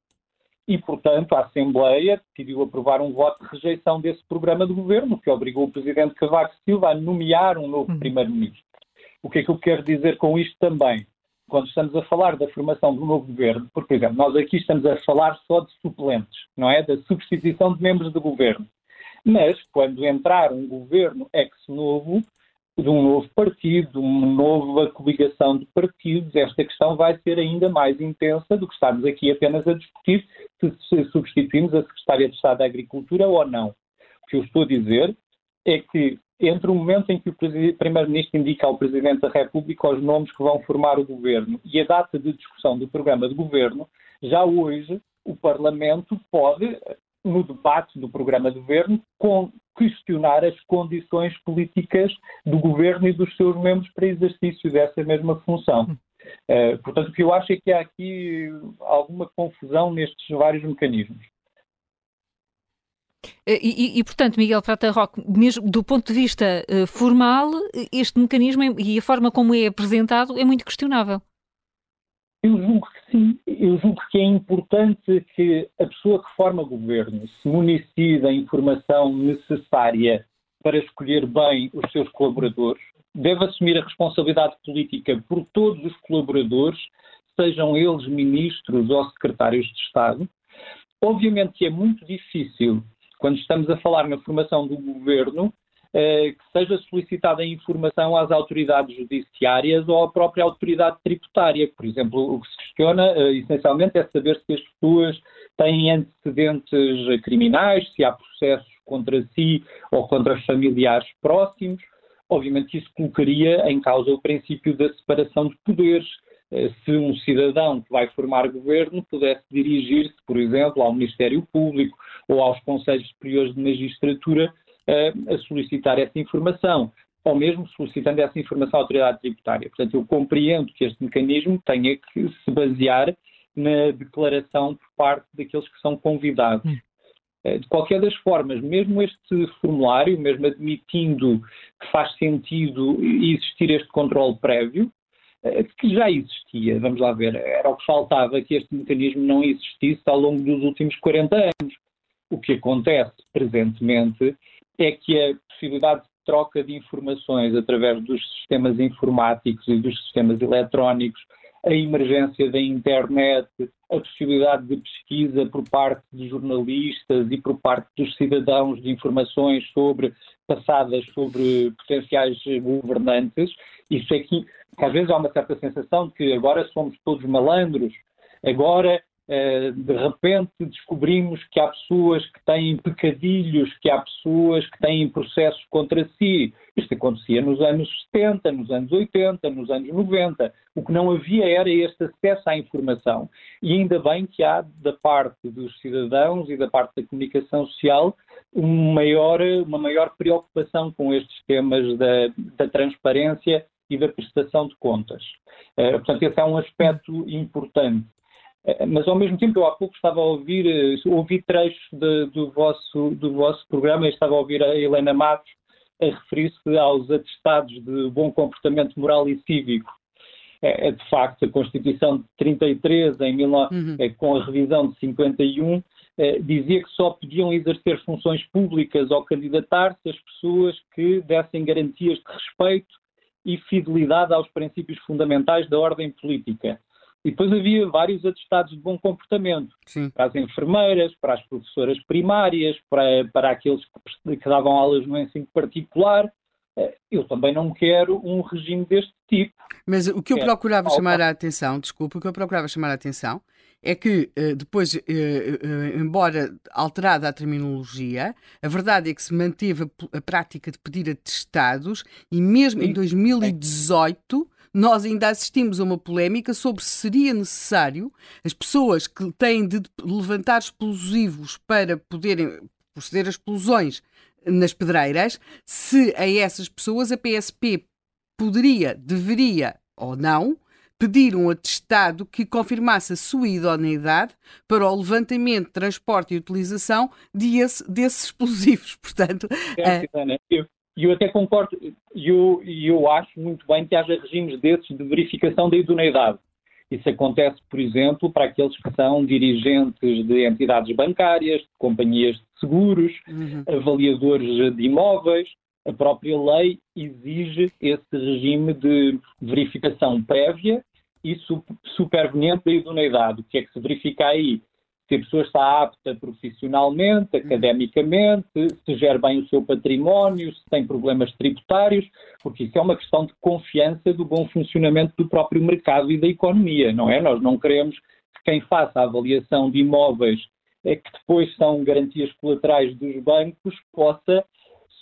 Speaker 10: E, portanto, a Assembleia decidiu aprovar um voto de rejeição desse programa de governo, que obrigou o presidente Cavaco Silva a nomear um novo uhum. primeiro-ministro. O que é que eu quero dizer com isto também? Quando estamos a falar da formação um novo governo, porque, por exemplo, nós aqui estamos a falar só de suplentes, não é? Da substituição de membros do governo. Mas, quando entrar um governo ex-novo, de um novo partido, de uma nova coligação de partidos, esta questão vai ser ainda mais intensa do que estarmos aqui apenas a discutir se substituímos a Secretária de Estado da Agricultura ou não. O que eu estou a dizer é que entre o momento em que o Primeiro-Ministro indica ao Presidente da República os nomes que vão formar o governo e a data de discussão do programa de governo, já hoje o Parlamento pode, no debate do programa de governo, questionar as condições políticas do governo e dos seus membros para exercício dessa mesma função. Uh, portanto, o que eu acho é que há aqui alguma confusão nestes vários mecanismos.
Speaker 2: Eh, e, e, portanto, Miguel Prata Roque, mesmo do ponto de vista uh, formal, este mecanismo e a forma como é apresentado é muito questionável.
Speaker 10: Eu julgo que sim. Eu julgo que é importante que a pessoa que forma governo se municie da informação necessária para escolher bem os seus colaboradores, deve assumir a responsabilidade política por todos os colaboradores, sejam eles ministros ou secretários de Estado. Obviamente que é muito difícil quando estamos a falar na formação do governo, eh, que seja solicitada a informação às autoridades judiciárias ou à própria autoridade tributária. Por exemplo, o que se questiona eh, essencialmente é saber se as pessoas têm antecedentes criminais, se há processos contra si ou contra familiares próximos. Obviamente, isso colocaria em causa o princípio da separação de poderes. Eh, se um cidadão que vai formar governo pudesse dirigir-se, por exemplo, ao Ministério Público ou aos Conselhos Superiores de Magistratura eh, a solicitar essa informação, ou mesmo solicitando essa informação à autoridade tributária. Portanto, eu compreendo que este mecanismo tenha que se basear na declaração por parte daqueles que são convidados. Hum. Eh, de qualquer das formas, mesmo este formulário, mesmo admitindo que faz sentido existir este controle prévio, que já existia, vamos lá ver, era o que faltava que este mecanismo não existisse ao longo dos últimos 40 anos. O que acontece presentemente é que a possibilidade de troca de informações através dos sistemas informáticos e dos sistemas eletrónicos, a emergência da internet, a possibilidade de pesquisa por parte de jornalistas e por parte dos cidadãos de informações sobre passadas sobre potenciais governantes, isso é que às vezes há uma certa sensação de que agora somos todos malandros, agora eh, de repente descobrimos que há pessoas que têm pecadilhos, que há pessoas que têm processos contra si. Isto acontecia nos anos 70, nos anos 80, nos anos 90. O que não havia era este acesso à informação. E ainda bem que há, da parte dos cidadãos e da parte da comunicação social, uma maior, uma maior preocupação com estes temas da, da transparência e da prestação de contas. Uh, portanto, esse é um aspecto importante. Uh, mas, ao mesmo tempo, eu há pouco estava a ouvir, uh, ouvi trechos de, do, vosso, do vosso programa e estava a ouvir a Helena Matos a referir-se aos atestados de bom comportamento moral e cívico. É, é de facto, a Constituição de 33, em, uhum. é, com a revisão de 51, é, dizia que só podiam exercer funções públicas ou candidatar-se as pessoas que dessem garantias de respeito e fidelidade aos princípios fundamentais da ordem política. E depois havia vários atestados de bom comportamento Sim. para as enfermeiras, para as professoras primárias, para, para aqueles que, que davam aulas no ensino particular. Eh, eu também não quero um regime deste tipo.
Speaker 5: Mas o que eu procurava chamar a atenção, desculpa, o que eu procurava chamar a atenção é que eh, depois, eh, embora alterada a terminologia, a verdade é que se manteve a prática de pedir atestados e mesmo em 2018 nós ainda assistimos a uma polémica sobre se seria necessário as pessoas que têm de levantar explosivos para poderem proceder a explosões nas pedreiras, se a essas pessoas a PSP poderia, deveria ou não pedir um atestado que confirmasse a sua idoneidade para o levantamento, transporte e utilização desse, desses explosivos. Portanto,
Speaker 10: é, eu, e eu até concordo, e eu, eu acho muito bem que haja regimes desses de verificação da idoneidade. Isso acontece, por exemplo, para aqueles que são dirigentes de entidades bancárias, de companhias de seguros, uhum. avaliadores de imóveis. A própria lei exige esse regime de verificação prévia e superveniente da idoneidade. O que é que se verifica aí? se a pessoa está apta profissionalmente, uhum. academicamente, se gera bem o seu património, se tem problemas tributários, porque isso é uma questão de confiança do bom funcionamento do próprio mercado e da economia, não é? Nós não queremos que quem faça a avaliação de imóveis é que depois são garantias colaterais dos bancos possa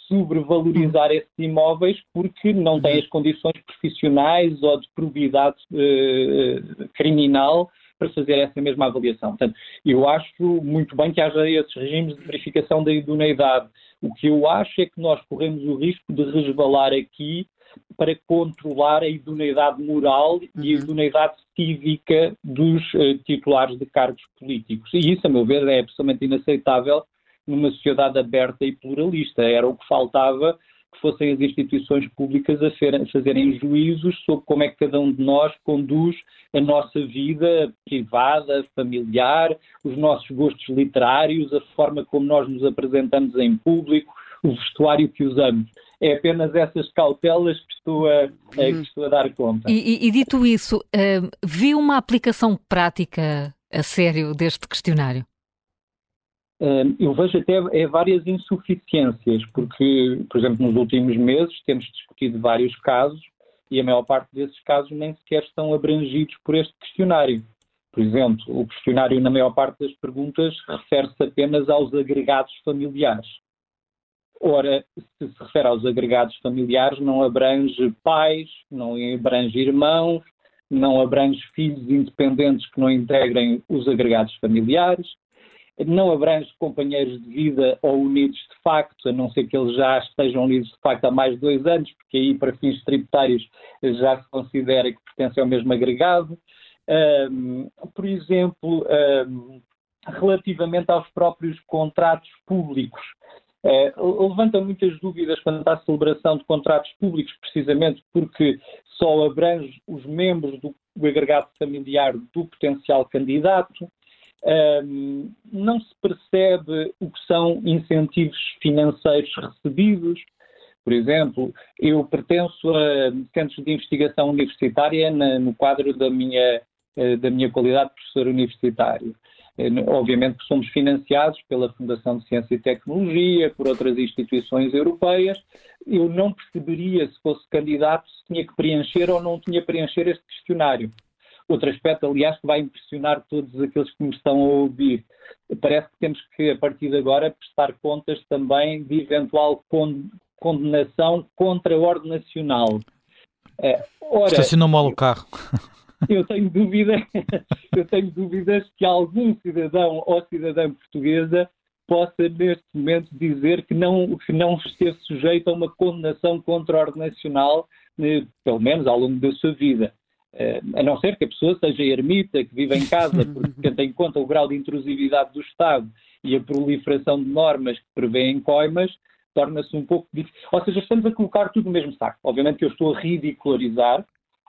Speaker 10: sobrevalorizar esses imóveis porque não uhum. as condições profissionais ou de probidade eh criminal para fazer essa mesma avaliação. Portanto, eu acho muito bem que haja esses regimes de verificação da idoneidade. O que eu acho é que nós corremos o risco de resvalar aqui para controlar a idoneidade moral uhum. e a uhum. idoneidade cívica dos uh, titulares de cargos políticos. E isso, a meu ver, é absolutamente inaceitável numa sociedade aberta e pluralista. Era o que faltava que fossem as instituições públicas a, fazerem juízos sobre como é que cada um de nós conduz a nossa vida privada, familiar, os nossos gostos literários, a forma como nós nos apresentamos em público, o vestuário que usamos. É apenas essas cautelas que estou a, que estou a dar conta.
Speaker 2: E, e, e dito isso, uh, viu uma aplicação prática a sério deste questionário?
Speaker 10: Eu vejo até é, várias insuficiências, porque, por exemplo, nos últimos meses temos discutido vários casos e a maior parte desses casos nem sequer estão abrangidos por este questionário. Por exemplo, o questionário, na maior parte das perguntas, refere-se apenas aos agregados familiares. Ora, se se refere aos agregados familiares, não abrange pais, não abrange irmãos, não abrange filhos independentes que não integrem os agregados familiares, não abrange companheiros de vida ou unidos de facto, a não ser que eles já estejam unidos de facto há mais de dois anos, porque aí, para fins tributários, já se considera que pertencem ao mesmo agregado. Um, por exemplo, um, relativamente aos próprios contratos públicos, uh, levanta muitas dúvidas quanto à celebração de contratos públicos, precisamente porque só abrange os membros do, do agregado familiar do potencial candidato um, não se percebe o que são incentivos financeiros recebidos. Por exemplo, eu pertenço a centros de investigação universitária na, no quadro da minha, eh, da minha qualidade de professor universitário. Eh, obviamente que somos financiados pela Fundação de Ciência e Tecnologia, por outras instituições europeias. Eu não perceberia, se fosse candidato, se tinha que preencher ou não tinha que preencher este questionário. Outro aspecto, aliás, que vai impressionar todos aqueles que me estão a ouvir. Parece que temos que, a partir de agora, prestar contas também de eventual condenação contra a ordem nacional.
Speaker 3: É, ora, Estacionou mal o carro.
Speaker 10: Eu tenho dúvida, eu tenho dúvidas que algum cidadão ou cidadã portuguesa possa neste momento dizer que não, que não esteve sujeito a uma condenação contra a ordem nacional pelo menos ao longo da sua vida. A não ser que a pessoa seja ermita, que vive em casa, porque tendo em conta o grau de intrusividade do Estado e a proliferação de normas que prevêem coimas, torna-se um pouco difícil. Ou seja, estamos a colocar tudo no mesmo saco. Obviamente que eu estou a ridicularizar,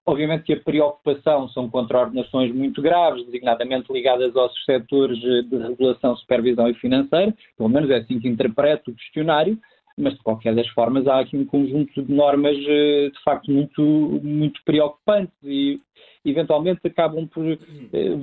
Speaker 10: obviamente que a preocupação são contraordenações muito graves, designadamente ligadas aos setores de regulação, supervisão e financeira, pelo menos é assim que interpreto o questionário, mas de qualquer das formas há aqui um conjunto de normas eh, de facto muito, muito preocupantes e eventualmente acabam por eh,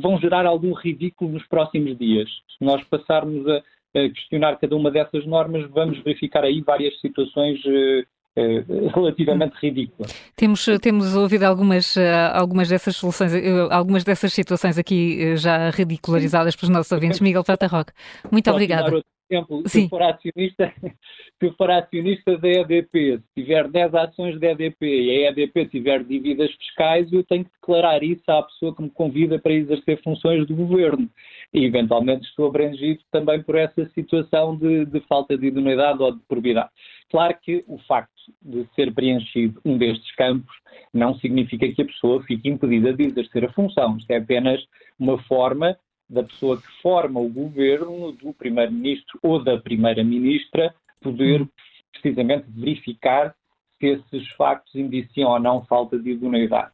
Speaker 10: vão gerar algum ridículo nos próximos dias. Se nós passarmos a, questionar cada uma dessas normas, vamos verificar aí várias situações eh, relativamente ridículas.
Speaker 2: Temos, temos ouvido algumas, algumas dessas soluções, algumas dessas situações aqui já ridicularizadas pelos nossos ouvintes. Miguel Prata Roque, muito obrigada
Speaker 10: exemplo, se eu, for acionista, se for acionista da EDP, se tiver 10 ações da EDP e a EDP tiver dívidas fiscais, eu tenho que declarar isso à pessoa que me convida para exercer funções do governo. E, eventualmente, estou abrangido também por essa situação de, de falta de idoneidade ou de probidade. Claro que o facto de ser preenchido um destes campos não significa que a pessoa fique impedida de exercer a função. Isto é apenas uma forma da pessoa que forma o governo, do primeiro-ministro ou da primeira-ministra, poder uhum. precisamente verificar se esses factos indiciam ou não falta de idoneidade.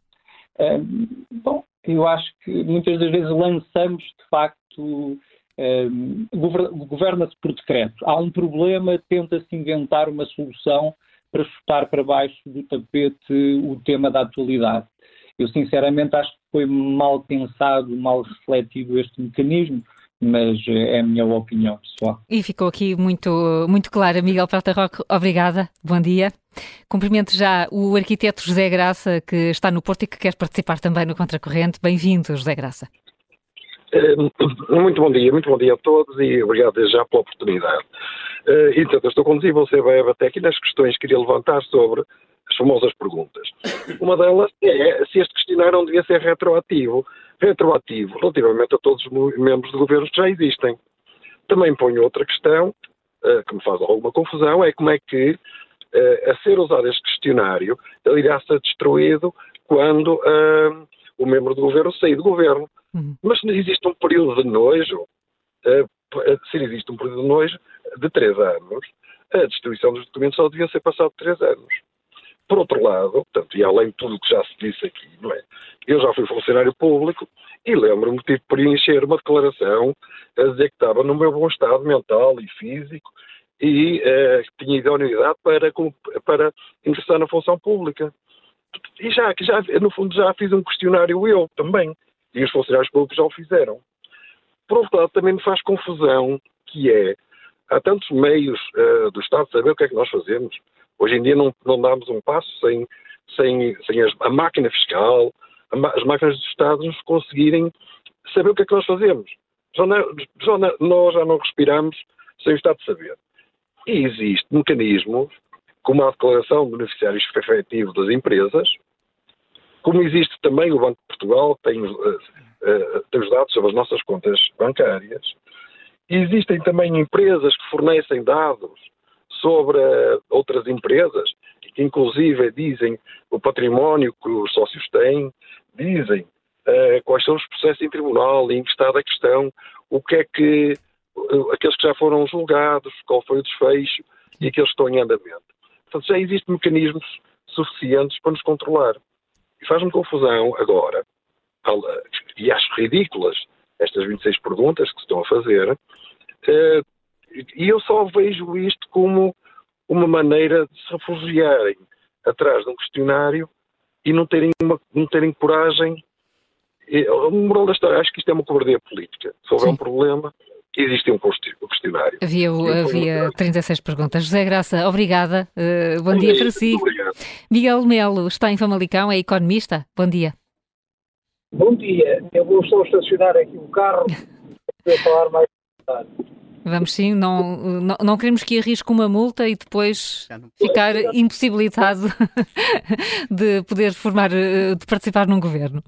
Speaker 10: Bom, eu acho que muitas das vezes lançamos, de facto, um, governa-se por decreto. Há um problema, tenta-se inventar uma solução para chutar para baixo do tapete o tema da atualidade. Eu, sinceramente, acho que foi mal pensado, mal refletido este mecanismo, mas eh, é a minha opinião pessoal.
Speaker 2: E ficou aqui muito, muito clara. Miguel Prata Roque, obrigada, bom dia. Cumprimento já o arquiteto José Graça, que está no Porto e que quer participar também no Contracorrente. Bem-vindo, José Graça.
Speaker 11: Eh, muito bom dia, muito bom dia a todos e obrigado já pela oportunidade. Então, eu estou conduzindo você vai até aqui nas questões que queria levantar sobre as famosas perguntas. Uma delas é se este questionário não devia ser retroativo. Retroativo relativamente a todos os membros de governos que já existem. Também ponho outra questão, uh, que me faz alguma confusão, é como é que, uh, a ser usado este questionário, ele irá ser destruído quando uh, o membro do governo sair do governo. Uhum. Mas se existe um período de nojo, se existe um período de nojo de três anos, a destruição dos documentos só devia ser passado três anos. Por outro lado, portanto, e além de tudo o que já se disse aqui, não é? Eu já fui funcionário público e lembro-me de ter preencher uma declaração a dizer que estava no meu bom estado mental e físico e uh, tinha idoneidade para, para ingressar na função pública. E já, já, no fundo, já fiz um questionário eu também. E os funcionários públicos já o fizeram. Por outro lado, também me faz confusão que é, há tantos meios uh, do Estado saber o que é que nós fazemos. Hoje em dia não, não damos um passo sem, sem, sem as, a máquina fiscal, as máquinas do Estado nos conseguirem saber o que é que nós fazemos. Não, não, nós já não respiramos sem o Estado saber. E existem mecanismos, como a declaração de beneficiários efetivos das empresas, como existe também o Banco de Portugal, que tem, uh, uh, tem os dados sobre as nossas contas bancárias. Existem também empresas que fornecem dados sobre uh, outras empresas, que inclusive dizem o património que os sócios têm, dizem uh, quais são os processos em tribunal, em que estado é que estão, o que é que uh, aqueles que já foram julgados, qual foi o desfecho e aqueles que estão em andamento. Portanto, já existem mecanismos suficientes para nos controlar. E faz-me confusão agora, e acho ridículas estas 26 perguntas que se estão a fazer, e eu só vejo isto como uma maneira de se refugiarem atrás de um questionário e não terem, uma, não terem coragem. O moral da história, acho que isto é uma cobardia política. Se houver Sim. um problema, existe um questionário.
Speaker 2: Havia, havia 36 perguntas. José Graça, obrigada. Uh, bom, bom dia, dia, para si. Obrigado. Miguel Melo está em Famalicão, é economista. Bom dia.
Speaker 12: Bom dia. Eu vou só estacionar aqui o carro para falar mais tarde.
Speaker 2: Vamos sim, não, não, não, queremos que arrisque uma multa e depois ficar impossibilitado de poder formar, eh, de participar num governo.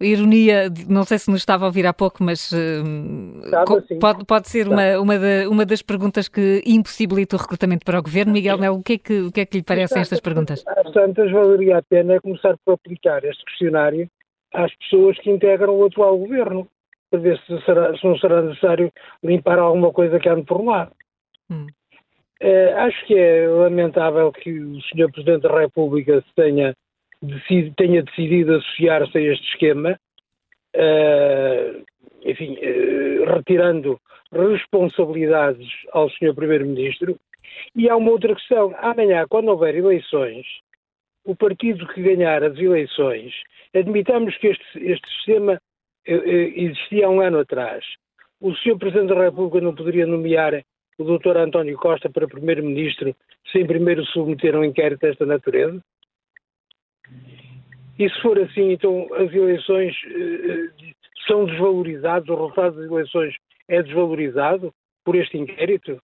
Speaker 2: Ironia, não sei se nos estava a ouvir há pouco, mas uh, pode, pode ser uma, uma, da, uma das perguntas que impossibilita o recrutamento para o governo. Miguel Melo, o que é que, o que, é que lhe parecem estas perguntas?
Speaker 12: Às tantas, valeria a pena começar por aplicar este questionário às pessoas que integram o atual governo para ver se, será, se não será necessário limpar alguma coisa que ande por lá. Hum. Uh, acho que é lamentável que o Sr. Presidente da República tenha, decid, tenha decidido associar-se a este esquema, uh, enfim, uh, retirando responsabilidades ao Sr. Primeiro-Ministro. E há uma outra questão. Amanhã, quando houver eleições, o partido que ganhar as eleições, admitamos que este, este sistema existia há um ano atrás. O Sr. Presidente da República não poderia nomear o Dr. António Costa para Primeiro-Ministro sem primeiro submeter um inquérito desta natureza? E se for assim, então as eleições uh, são desvalorizadas, o resultado das eleições é desvalorizado por este inquérito?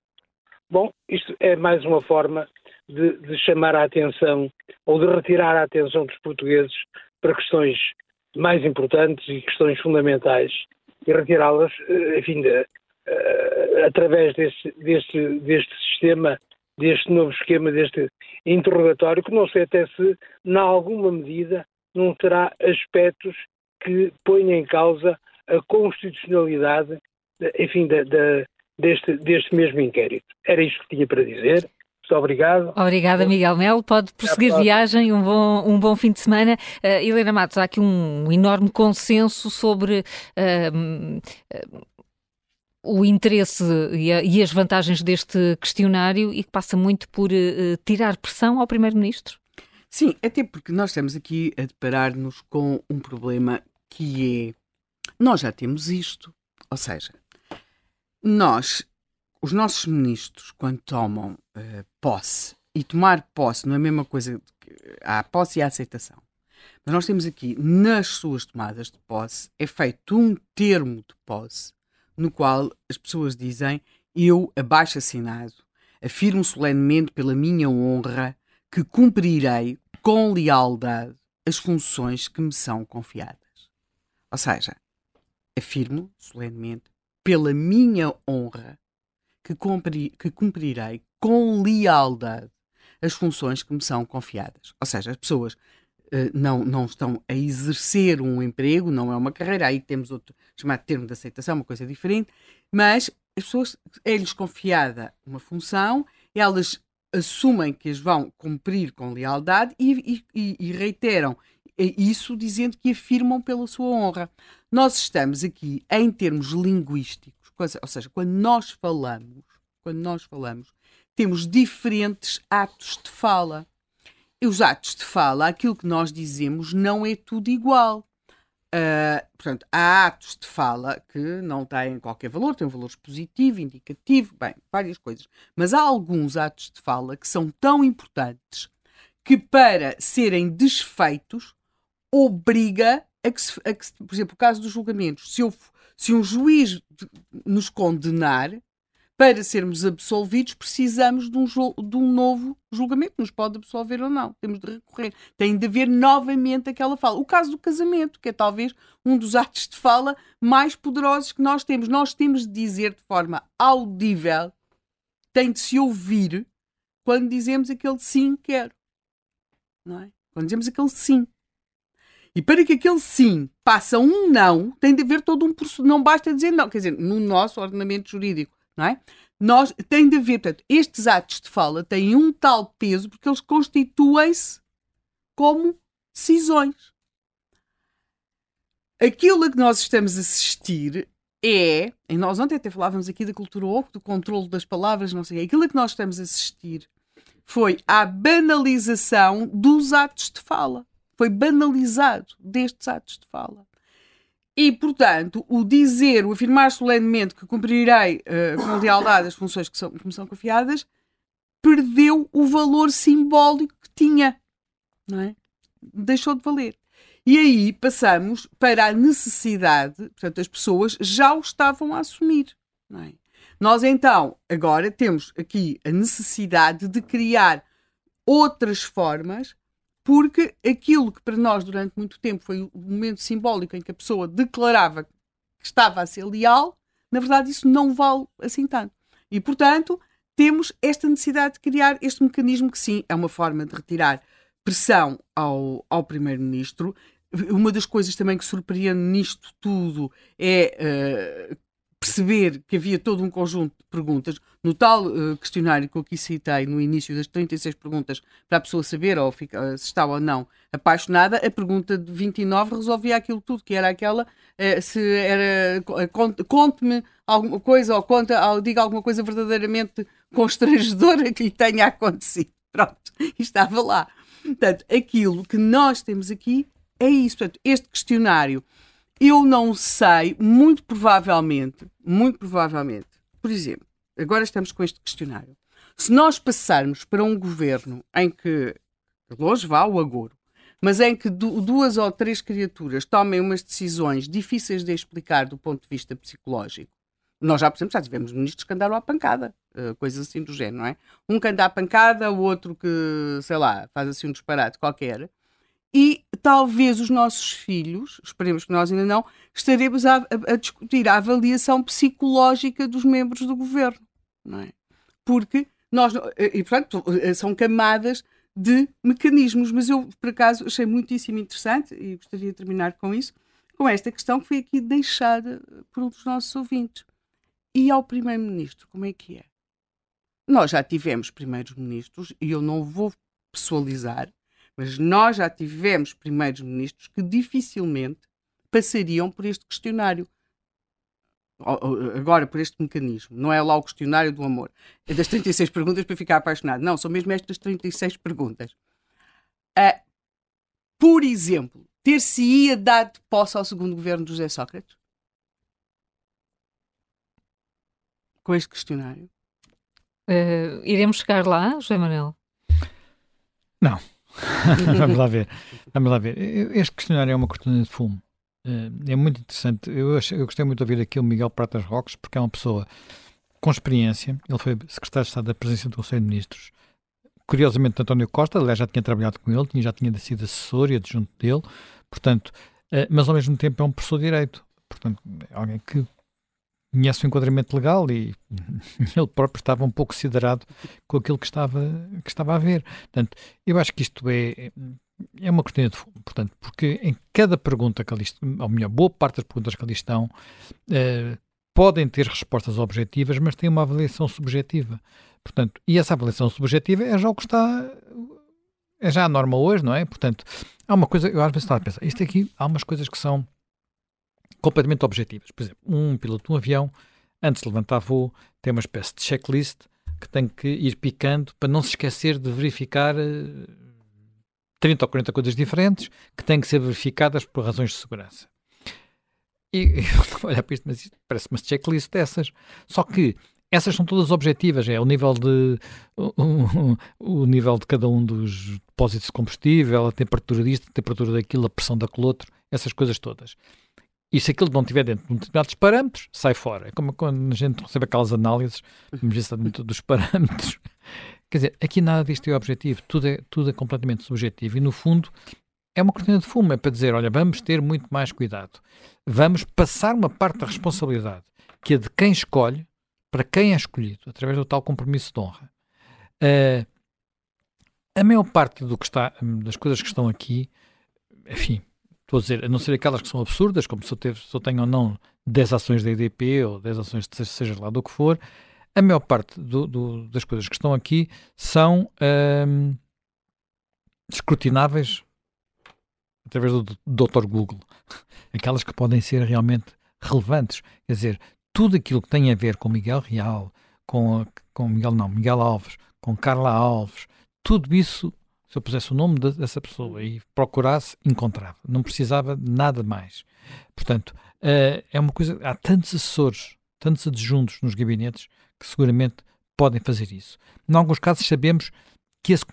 Speaker 12: Bom, isto é mais uma forma de, de chamar a atenção ou de retirar a atenção dos portugueses para questões mais importantes e questões fundamentais e retirá-las, eh, enfim, de, uh, através deste, sistema, deste novo esquema, deste interrogatório, que não sei até se, em alguma medida, não terá aspectos que ponham em causa a constitucionalidade, enfim, da, da, deste, deste mesmo inquérito. Era isto que tinha para dizer. Muito obrigado.
Speaker 2: Obrigada, Miguel Melo. Pode prosseguir viagem, um bom, um bom fim de semana. Uh, Helena Matos, há aqui um enorme consenso sobre uh, uh, o interesse e, a, e, as vantagens deste questionário e que passa muito por tirar pressão ao Primeiro-Ministro.
Speaker 5: Sim, até porque nós estamos aqui a deparar-nos com um problema que é. Nós já temos isto. Ou seja, nós os nossos ministros, quando tomam uh, posse, e tomar posse não é a mesma coisa que há posse e a aceitação. Mas nós temos aqui, nas suas tomadas de posse, é feito um termo de posse no qual as pessoas dizem: Eu, abaixo assinado, afirmo solenemente pela minha honra que cumprirei com lealdade as funções que me são confiadas. Ou seja, afirmo solenemente pela minha honra que, cumpri, que cumprirei com lealdade as funções que me são confiadas. Ou seja, as pessoas uh, não, não estão a exercer um emprego, não é uma carreira, aí temos outro chamado termo de aceitação, uma coisa diferente, mas as pessoas, é-lhes confiada uma função, elas assumem que as vão cumprir com lealdade e, e, e reiteram isso dizendo que afirmam pela sua honra. Nós estamos aqui, em termos linguísticos, ou seja, quando nós falamos, quando nós falamos, temos diferentes atos de fala. E os atos de fala, aquilo que nós dizemos, não é tudo igual. Uh, portanto, há atos de fala que não têm qualquer valor, têm um valor positivo, indicativo, bem, várias coisas. Mas há alguns atos de fala que são tão importantes que, para serem desfeitos, obriga a que, se, a que por exemplo, o caso dos julgamentos, se eu se um juiz nos condenar, para sermos absolvidos, precisamos de um, de um, novo julgamento. Nos pode absolver ou não. Temos de recorrer. Tem de haver novamente aquela fala. O caso do casamento, que é talvez um dos atos de fala mais poderosos que nós temos. Nós temos de dizer de forma audível, tem de se ouvir quando dizemos aquele sim, quero. Não é? Quando dizemos aquele sim. E para que aquele sim passe a um não, tem de haver todo um processo. Não basta dizer não. Quer dizer, no nosso ordenamento jurídico, não é? Nós, tem de haver, portanto, estes atos de fala têm um tal peso porque eles constituem-se como decisões. Aquilo a que nós estamos a assistir é, e nós ontem até falávamos aqui da cultura oco, do controle das palavras, não sei, aquilo a que nós estamos a assistir foi à banalização dos atos de fala foi banalizado destes atos de fala. E, portanto, o dizer, o afirmar solenemente que cumprirei uh, com lealdade as funções que, são, que me são confiadas, perdeu o valor simbólico que tinha. Não é? Deixou de valer. E aí passamos para a necessidade, portanto, as pessoas já o estavam a assumir. Não é? Nós então, agora temos aqui a necessidade de criar outras formas, porque aquilo que para nós durante muito tempo foi o momento simbólico em que a pessoa declarava que estava a ser leal, na verdade isso não vale assim tanto. E, portanto, temos esta necessidade de criar este mecanismo que sim é uma forma de retirar pressão ao, ao primeiro-ministro. Uma das coisas também que surpreende nisto tudo é uh, perceber que havia todo um conjunto de perguntas. No tal uh, questionário que eu aqui citei, no início das 36 perguntas, para a pessoa saber ou fica, se estava ou não apaixonada, a pergunta de 29 resolvia aquilo tudo, que era aquela, uh, se era, conte-me alguma coisa ou conta, ou diga alguma coisa verdadeiramente constrangedora que lhe tenha acontecido. Pronto, estava lá. Portanto, aquilo que nós temos aqui é isso. Portanto, este questionário eu não sei, muito provavelmente, muito provavelmente, por exemplo, agora estamos com este questionário. Se nós passarmos para um governo em que, longe vá o agouro, mas em que duas ou três criaturas tomem umas decisões difíceis de explicar do ponto de vista psicológico, nós já, por exemplo, já tivemos ministros que andaram à pancada, eh, coisas assim do género, não é? Um que anda à pancada, o outro que, sei lá, faz assim um disparate qualquer e talvez os nossos filhos, esperemos que nós ainda não, estaremos a, a, a discutir a avaliação psicológica dos membros do governo, não é? Porque nós, e portanto, são camadas de mecanismos, mas eu, por acaso, achei muitíssimo interessante e gostaria de terminar com isso, com esta questão que foi aqui deixada por um dos nossos ouvintes. E ao Primeiro-Ministro, como é que é? Nós já tivemos primeiros ministros, e eu não vou pessoalizar, mas nós já tivemos primeiros ministros que dificilmente passariam por este questionário. Agora, por este mecanismo. Não é lá o questionário do amor. É das 36 perguntas para ficar apaixonado. Não, são mesmo estas 36 perguntas. Uh, por exemplo, ter-se-ia dado posse ao segundo governo de José Sócrates? Com este questionário?
Speaker 2: Uh, iremos chegar lá, José Manuel?
Speaker 3: Não. Vamos lá ver. Vamos lá ver. Este questionário é uma cortina de fumo. Eh, é muito interessante. Eu, eu gostei muito de ouvir aqui o Miguel Pratas Roques, porque é uma pessoa com experiência. Ele foi secretário de Estado da Presidência do Conselho de Ministros. Curiosamente, António Costa, aliás, já tinha trabalhado com ele, já tinha sido assessor e adjunto dele, portanto, eh, mas ao mesmo tempo é um professor de Direito. Portanto, é alguém que conhece o enquadramento legal e ele próprio estava um pouco siderado com aquilo que estava, que estava a ver. Portanto, eu acho que isto é, é uma cortina de fumo, portanto, porque em cada pergunta que ali estão, ou melhor, boa parte das perguntas que ali estão, eh, podem ter respostas objetivas, mas têm uma avaliação subjetiva. Portanto, e essa avaliação subjetiva é já o que está, é já a norma hoje, não é? Portanto, há uma coisa, eu às vezes estava a pensar, isto aqui, há umas coisas que são completamente objetivas. Por exemplo, um piloto de um avião, antes de levantar voo, tem uma espécie de checklist que tem que ir picando para não se esquecer de verificar 30 eh, ou 40 coisas diferentes que têm que ser verificadas por razões de segurança. E eu estou a olhar para isto, mas isto parece uma checklist dessas. Só que essas são todas objetivas, é o nível de o, o, o, nível de cada um dos depósitos de combustível, a temperatura disto, a temperatura daquilo, a pressão daquele outro, essas coisas todas. E se aquilo não estiver dentro de determinados parâmetros, sai fora. É como quando a gente recebe aquelas análises, vamos ver dentro dos parâmetros. Quer dizer, aqui nada disto é objetivo, tudo é, tudo é completamente subjetivo. E no fundo é uma cortina de fumo, é para dizer, olha, vamos ter muito mais cuidado. Vamos passar uma parte da responsabilidade, que é de quem escolhe, para quem é escolhido, através do tal compromisso de honra. Uh, a maior parte do que está, das coisas que estão aqui, enfim, Estou a dizer, a não ser aquelas que são absurdas, como se eu, teve, se eu tenho ou não 10 ações da EDP ou 10 ações de seja lá do que for, a maior parte do, do, das coisas que estão aqui são hum, escrutináveis através do Dr. Google. Aquelas que podem ser realmente relevantes. Quer dizer, tudo aquilo que tem a ver com Miguel Real, com, com Miguel não, Miguel Alves, com Carla Alves, tudo isso se eu pusesse o nome de, dessa pessoa e procurasse, encontrava. Não precisava de nada mais. Portanto, uh, é uma coisa. Há tantos assessores, tantos adjuntos nos gabinetes que seguramente podem fazer isso. Em alguns casos, sabemos que, esse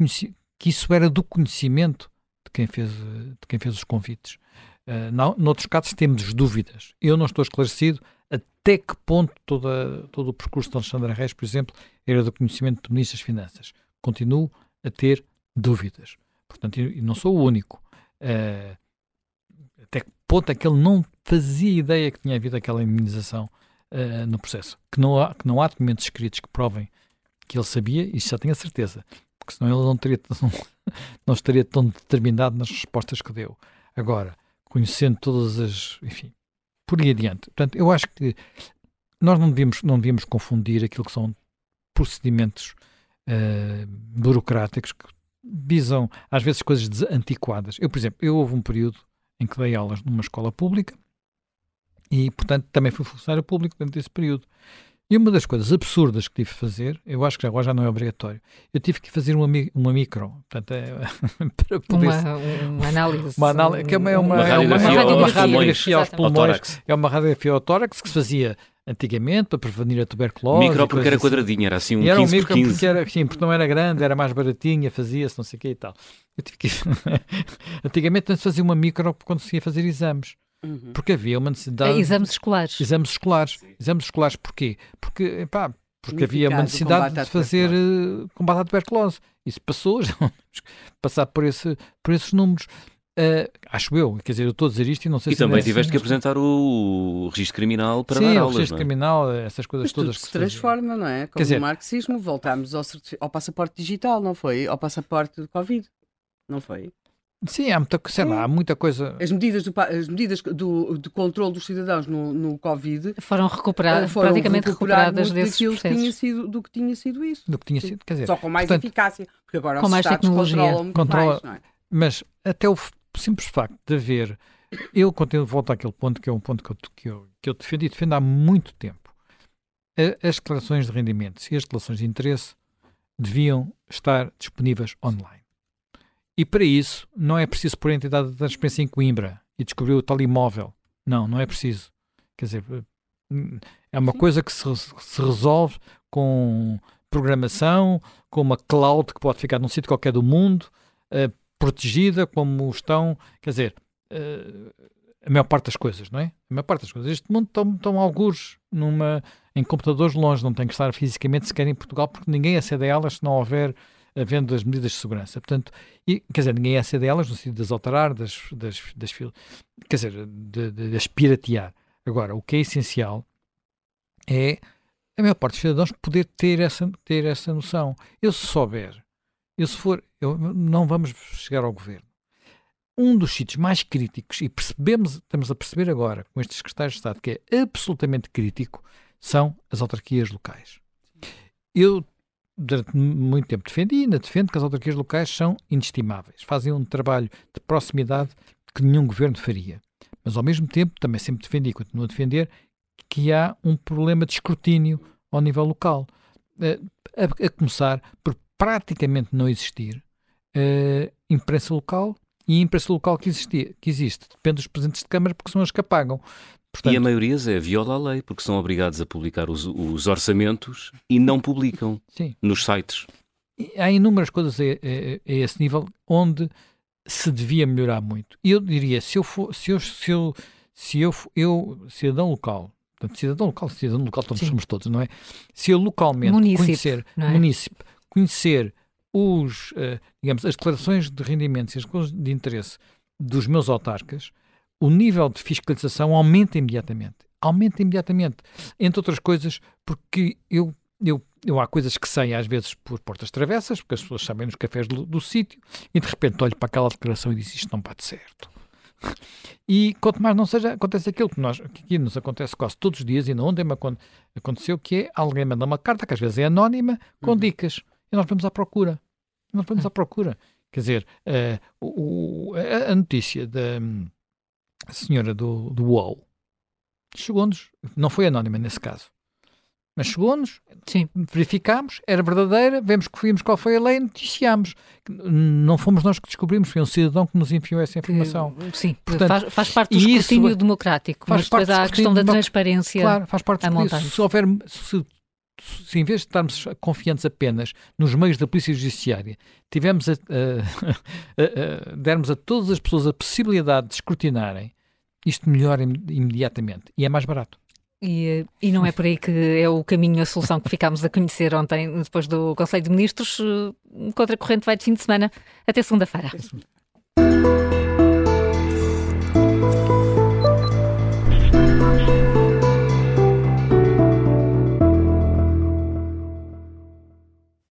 Speaker 3: que isso era do conhecimento de quem fez, de quem fez os convites. Uh, não, noutros casos, temos dúvidas. Eu não estou esclarecido até que ponto toda, todo o percurso de Alexandre Reis, por exemplo, era do conhecimento do Ministro das Finanças. Continuo a ter dúvidas. Portanto, e não sou o único. Uh, até que ponto é que ele não fazia ideia que tinha havido aquela imunização uh, no processo? Que não, há, que não há documentos escritos que provem que ele sabia, e já tenho a certeza, porque senão ele não, teria, não, não estaria tão determinado nas respostas que deu. Agora, conhecendo todas as. Enfim, por aí adiante. Portanto, eu acho que nós não devíamos, não devíamos confundir aquilo que são procedimentos uh, burocráticos que visam, às vezes, coisas antiquadas. Eu, por exemplo, eu houve um período em que dei aulas numa escola pública e, portanto, também fui funcionário público durante esse período. E uma das coisas absurdas que tive que fazer, eu acho que agora já não é obrigatório, eu tive que fazer uma, uma micro, portanto, é,
Speaker 2: para poder... Uma, uma análise.
Speaker 3: Uma análise, que é uma, é uma, uma radiografia, é uma radiografia aos pulmões, é uma radiografia ao tórax que se fazia antigamente para prevenir a tuberculose.
Speaker 1: Micro porque era assim. quadradinha, era assim um
Speaker 3: e era
Speaker 1: 15
Speaker 3: um micro
Speaker 1: 15.
Speaker 3: Porque, era, sim, porque não era grande, era mais baratinha, fazia-se, não sei o que e tal. Eu tive que... antigamente não se fazia uma micro quando se ia fazer exames. Uhum. Porque havia uma necessidade.
Speaker 2: É, exames escolares.
Speaker 3: Exames escolares. Sim. Exames escolares porquê? Porque, pá, porque havia uma necessidade de fazer uh, combate à tuberculose. Isso passou, já passar por, esse, por esses números. Uh, acho eu, quer dizer, eu estou a dizer isto e não sei
Speaker 1: e
Speaker 3: se.
Speaker 1: E também tiveste que apresentar o registro criminal para
Speaker 3: Sim,
Speaker 1: dar
Speaker 3: aulas. Sim, o registro
Speaker 1: é?
Speaker 3: criminal, essas coisas
Speaker 5: Mas
Speaker 3: todas.
Speaker 5: Tudo se transforma, não é? Como quer dizer, o marxismo, voltámos ao, ao passaporte digital, não foi? Ao passaporte de Covid, não foi?
Speaker 3: Sim, há muita, sei lá, há muita coisa.
Speaker 5: As medidas, do, as medidas do, de controle dos cidadãos no, no Covid
Speaker 2: foram recuperadas, foram praticamente recuperadas desses
Speaker 5: processos. Que tinha sido, do que tinha sido isso.
Speaker 3: Do que tinha sido, quer dizer.
Speaker 5: Só com mais
Speaker 3: portanto,
Speaker 5: eficácia, porque agora
Speaker 2: com
Speaker 5: os
Speaker 2: mais tecnologia.
Speaker 5: controlam muito
Speaker 3: Controla,
Speaker 5: mais, não é?
Speaker 3: Mas até o simples facto de haver. Eu continuo, volto àquele ponto que é um ponto que eu, que eu, que eu defendo e defendo há muito tempo. As declarações de rendimentos e as declarações de interesse deviam estar disponíveis online. E para isso não é preciso pôr a entidade de transferência em Coimbra e descobrir o tal imóvel. Não, não é preciso. Quer dizer, é uma coisa que se, se resolve com programação, com uma cloud que pode ficar num sítio qualquer do mundo, uh, protegida, como estão, quer dizer, uh, a maior parte das coisas, não é? A maior parte das coisas. Este mundo estão, estão alguns numa, em computadores longe, não tem que estar fisicamente sequer em Portugal, porque ninguém acede a elas se não houver havendo as medidas de segurança. Portanto, e, quer dizer, ninguém acede a elas no sentido de as alterar, das, das, das quer dizer, de, de, de as piratear. Agora, o que é essencial é a maior parte dos cidadãos poder ter essa, ter essa noção. Eu se souber, eu se for, eu, não vamos chegar ao governo. Um dos sítios mais críticos, e percebemos, estamos a perceber agora com estes secretários de Estado, que é absolutamente crítico, são as autarquias locais. Eu durante muito tempo defendi e ainda defendo que as autarquias locais são inestimáveis. Fazem um trabalho de proximidade que nenhum governo faria. Mas, ao mesmo tempo, também sempre defendi e continuo a defender que há um problema de escrutínio ao nível local. Eh, a, a começar por praticamente não existir uh, imprensa local e a imprensa local que, existia, que existe depende dos presidentes de Câmara porque são as que apagam.
Speaker 1: Portanto, e a maioria é viola a lei, porque são obrigados a publicar os, os orçamentos e não publicam sim. nos sites.
Speaker 3: Há inúmeras coisas a, a, a, esse nível onde se devia melhorar muito. E eu diria, se eu for, se eu, se eu, se eu, eu cidadão local, portanto, cidadão local, cidadão local todos somos todos, não é? Se eu localmente munícipe, conhecer, é? munícipe, conhecer os, uh, digamos, as declarações de rendimentos e as coisas de interesse dos meus autarcas, o nível de fiscalização aumenta imediatamente. Aumenta imediatamente. Entre outras coisas, porque eu, eu, eu há coisas que saem às vezes por portas travessas, porque as pessoas sabem nos cafés do, do sítio, e de repente olho para aquela declaração e digo isto não bate certo. E quanto mais não seja, acontece aquilo que, nós, que aqui nos acontece quase todos os dias, e na ontem aconteceu, que é alguém manda uma carta, que às vezes é anónima, com uhum. dicas, e nós vamos à procura. Nós vamos à procura. Quer dizer, uh, o, a, a notícia da a senhora do, do UOL chegou-nos, não foi anónima nesse caso, mas chegou-nos, verificámos, era verdadeira, vemos que vimos qual foi a lei e noticiámos. Não fomos nós que descobrimos, foi um cidadão que nos enviou essa informação.
Speaker 2: Sim, Portanto, faz, faz parte do escrutínio democrático, faz mas depois há a questão da transparência.
Speaker 3: Claro, faz parte disso. Se houver, se, se em vez de estarmos confiantes apenas nos meios da Polícia Judiciária, tivemos a, a, a, a, dermos a todas as pessoas a possibilidade de escrutinarem, isto melhora imediatamente e é mais barato.
Speaker 2: E, e não é por aí que é o caminho, a solução que ficámos a conhecer ontem, depois do Conselho de Ministros. Contra-corrente vai de fim de semana até segunda-feira.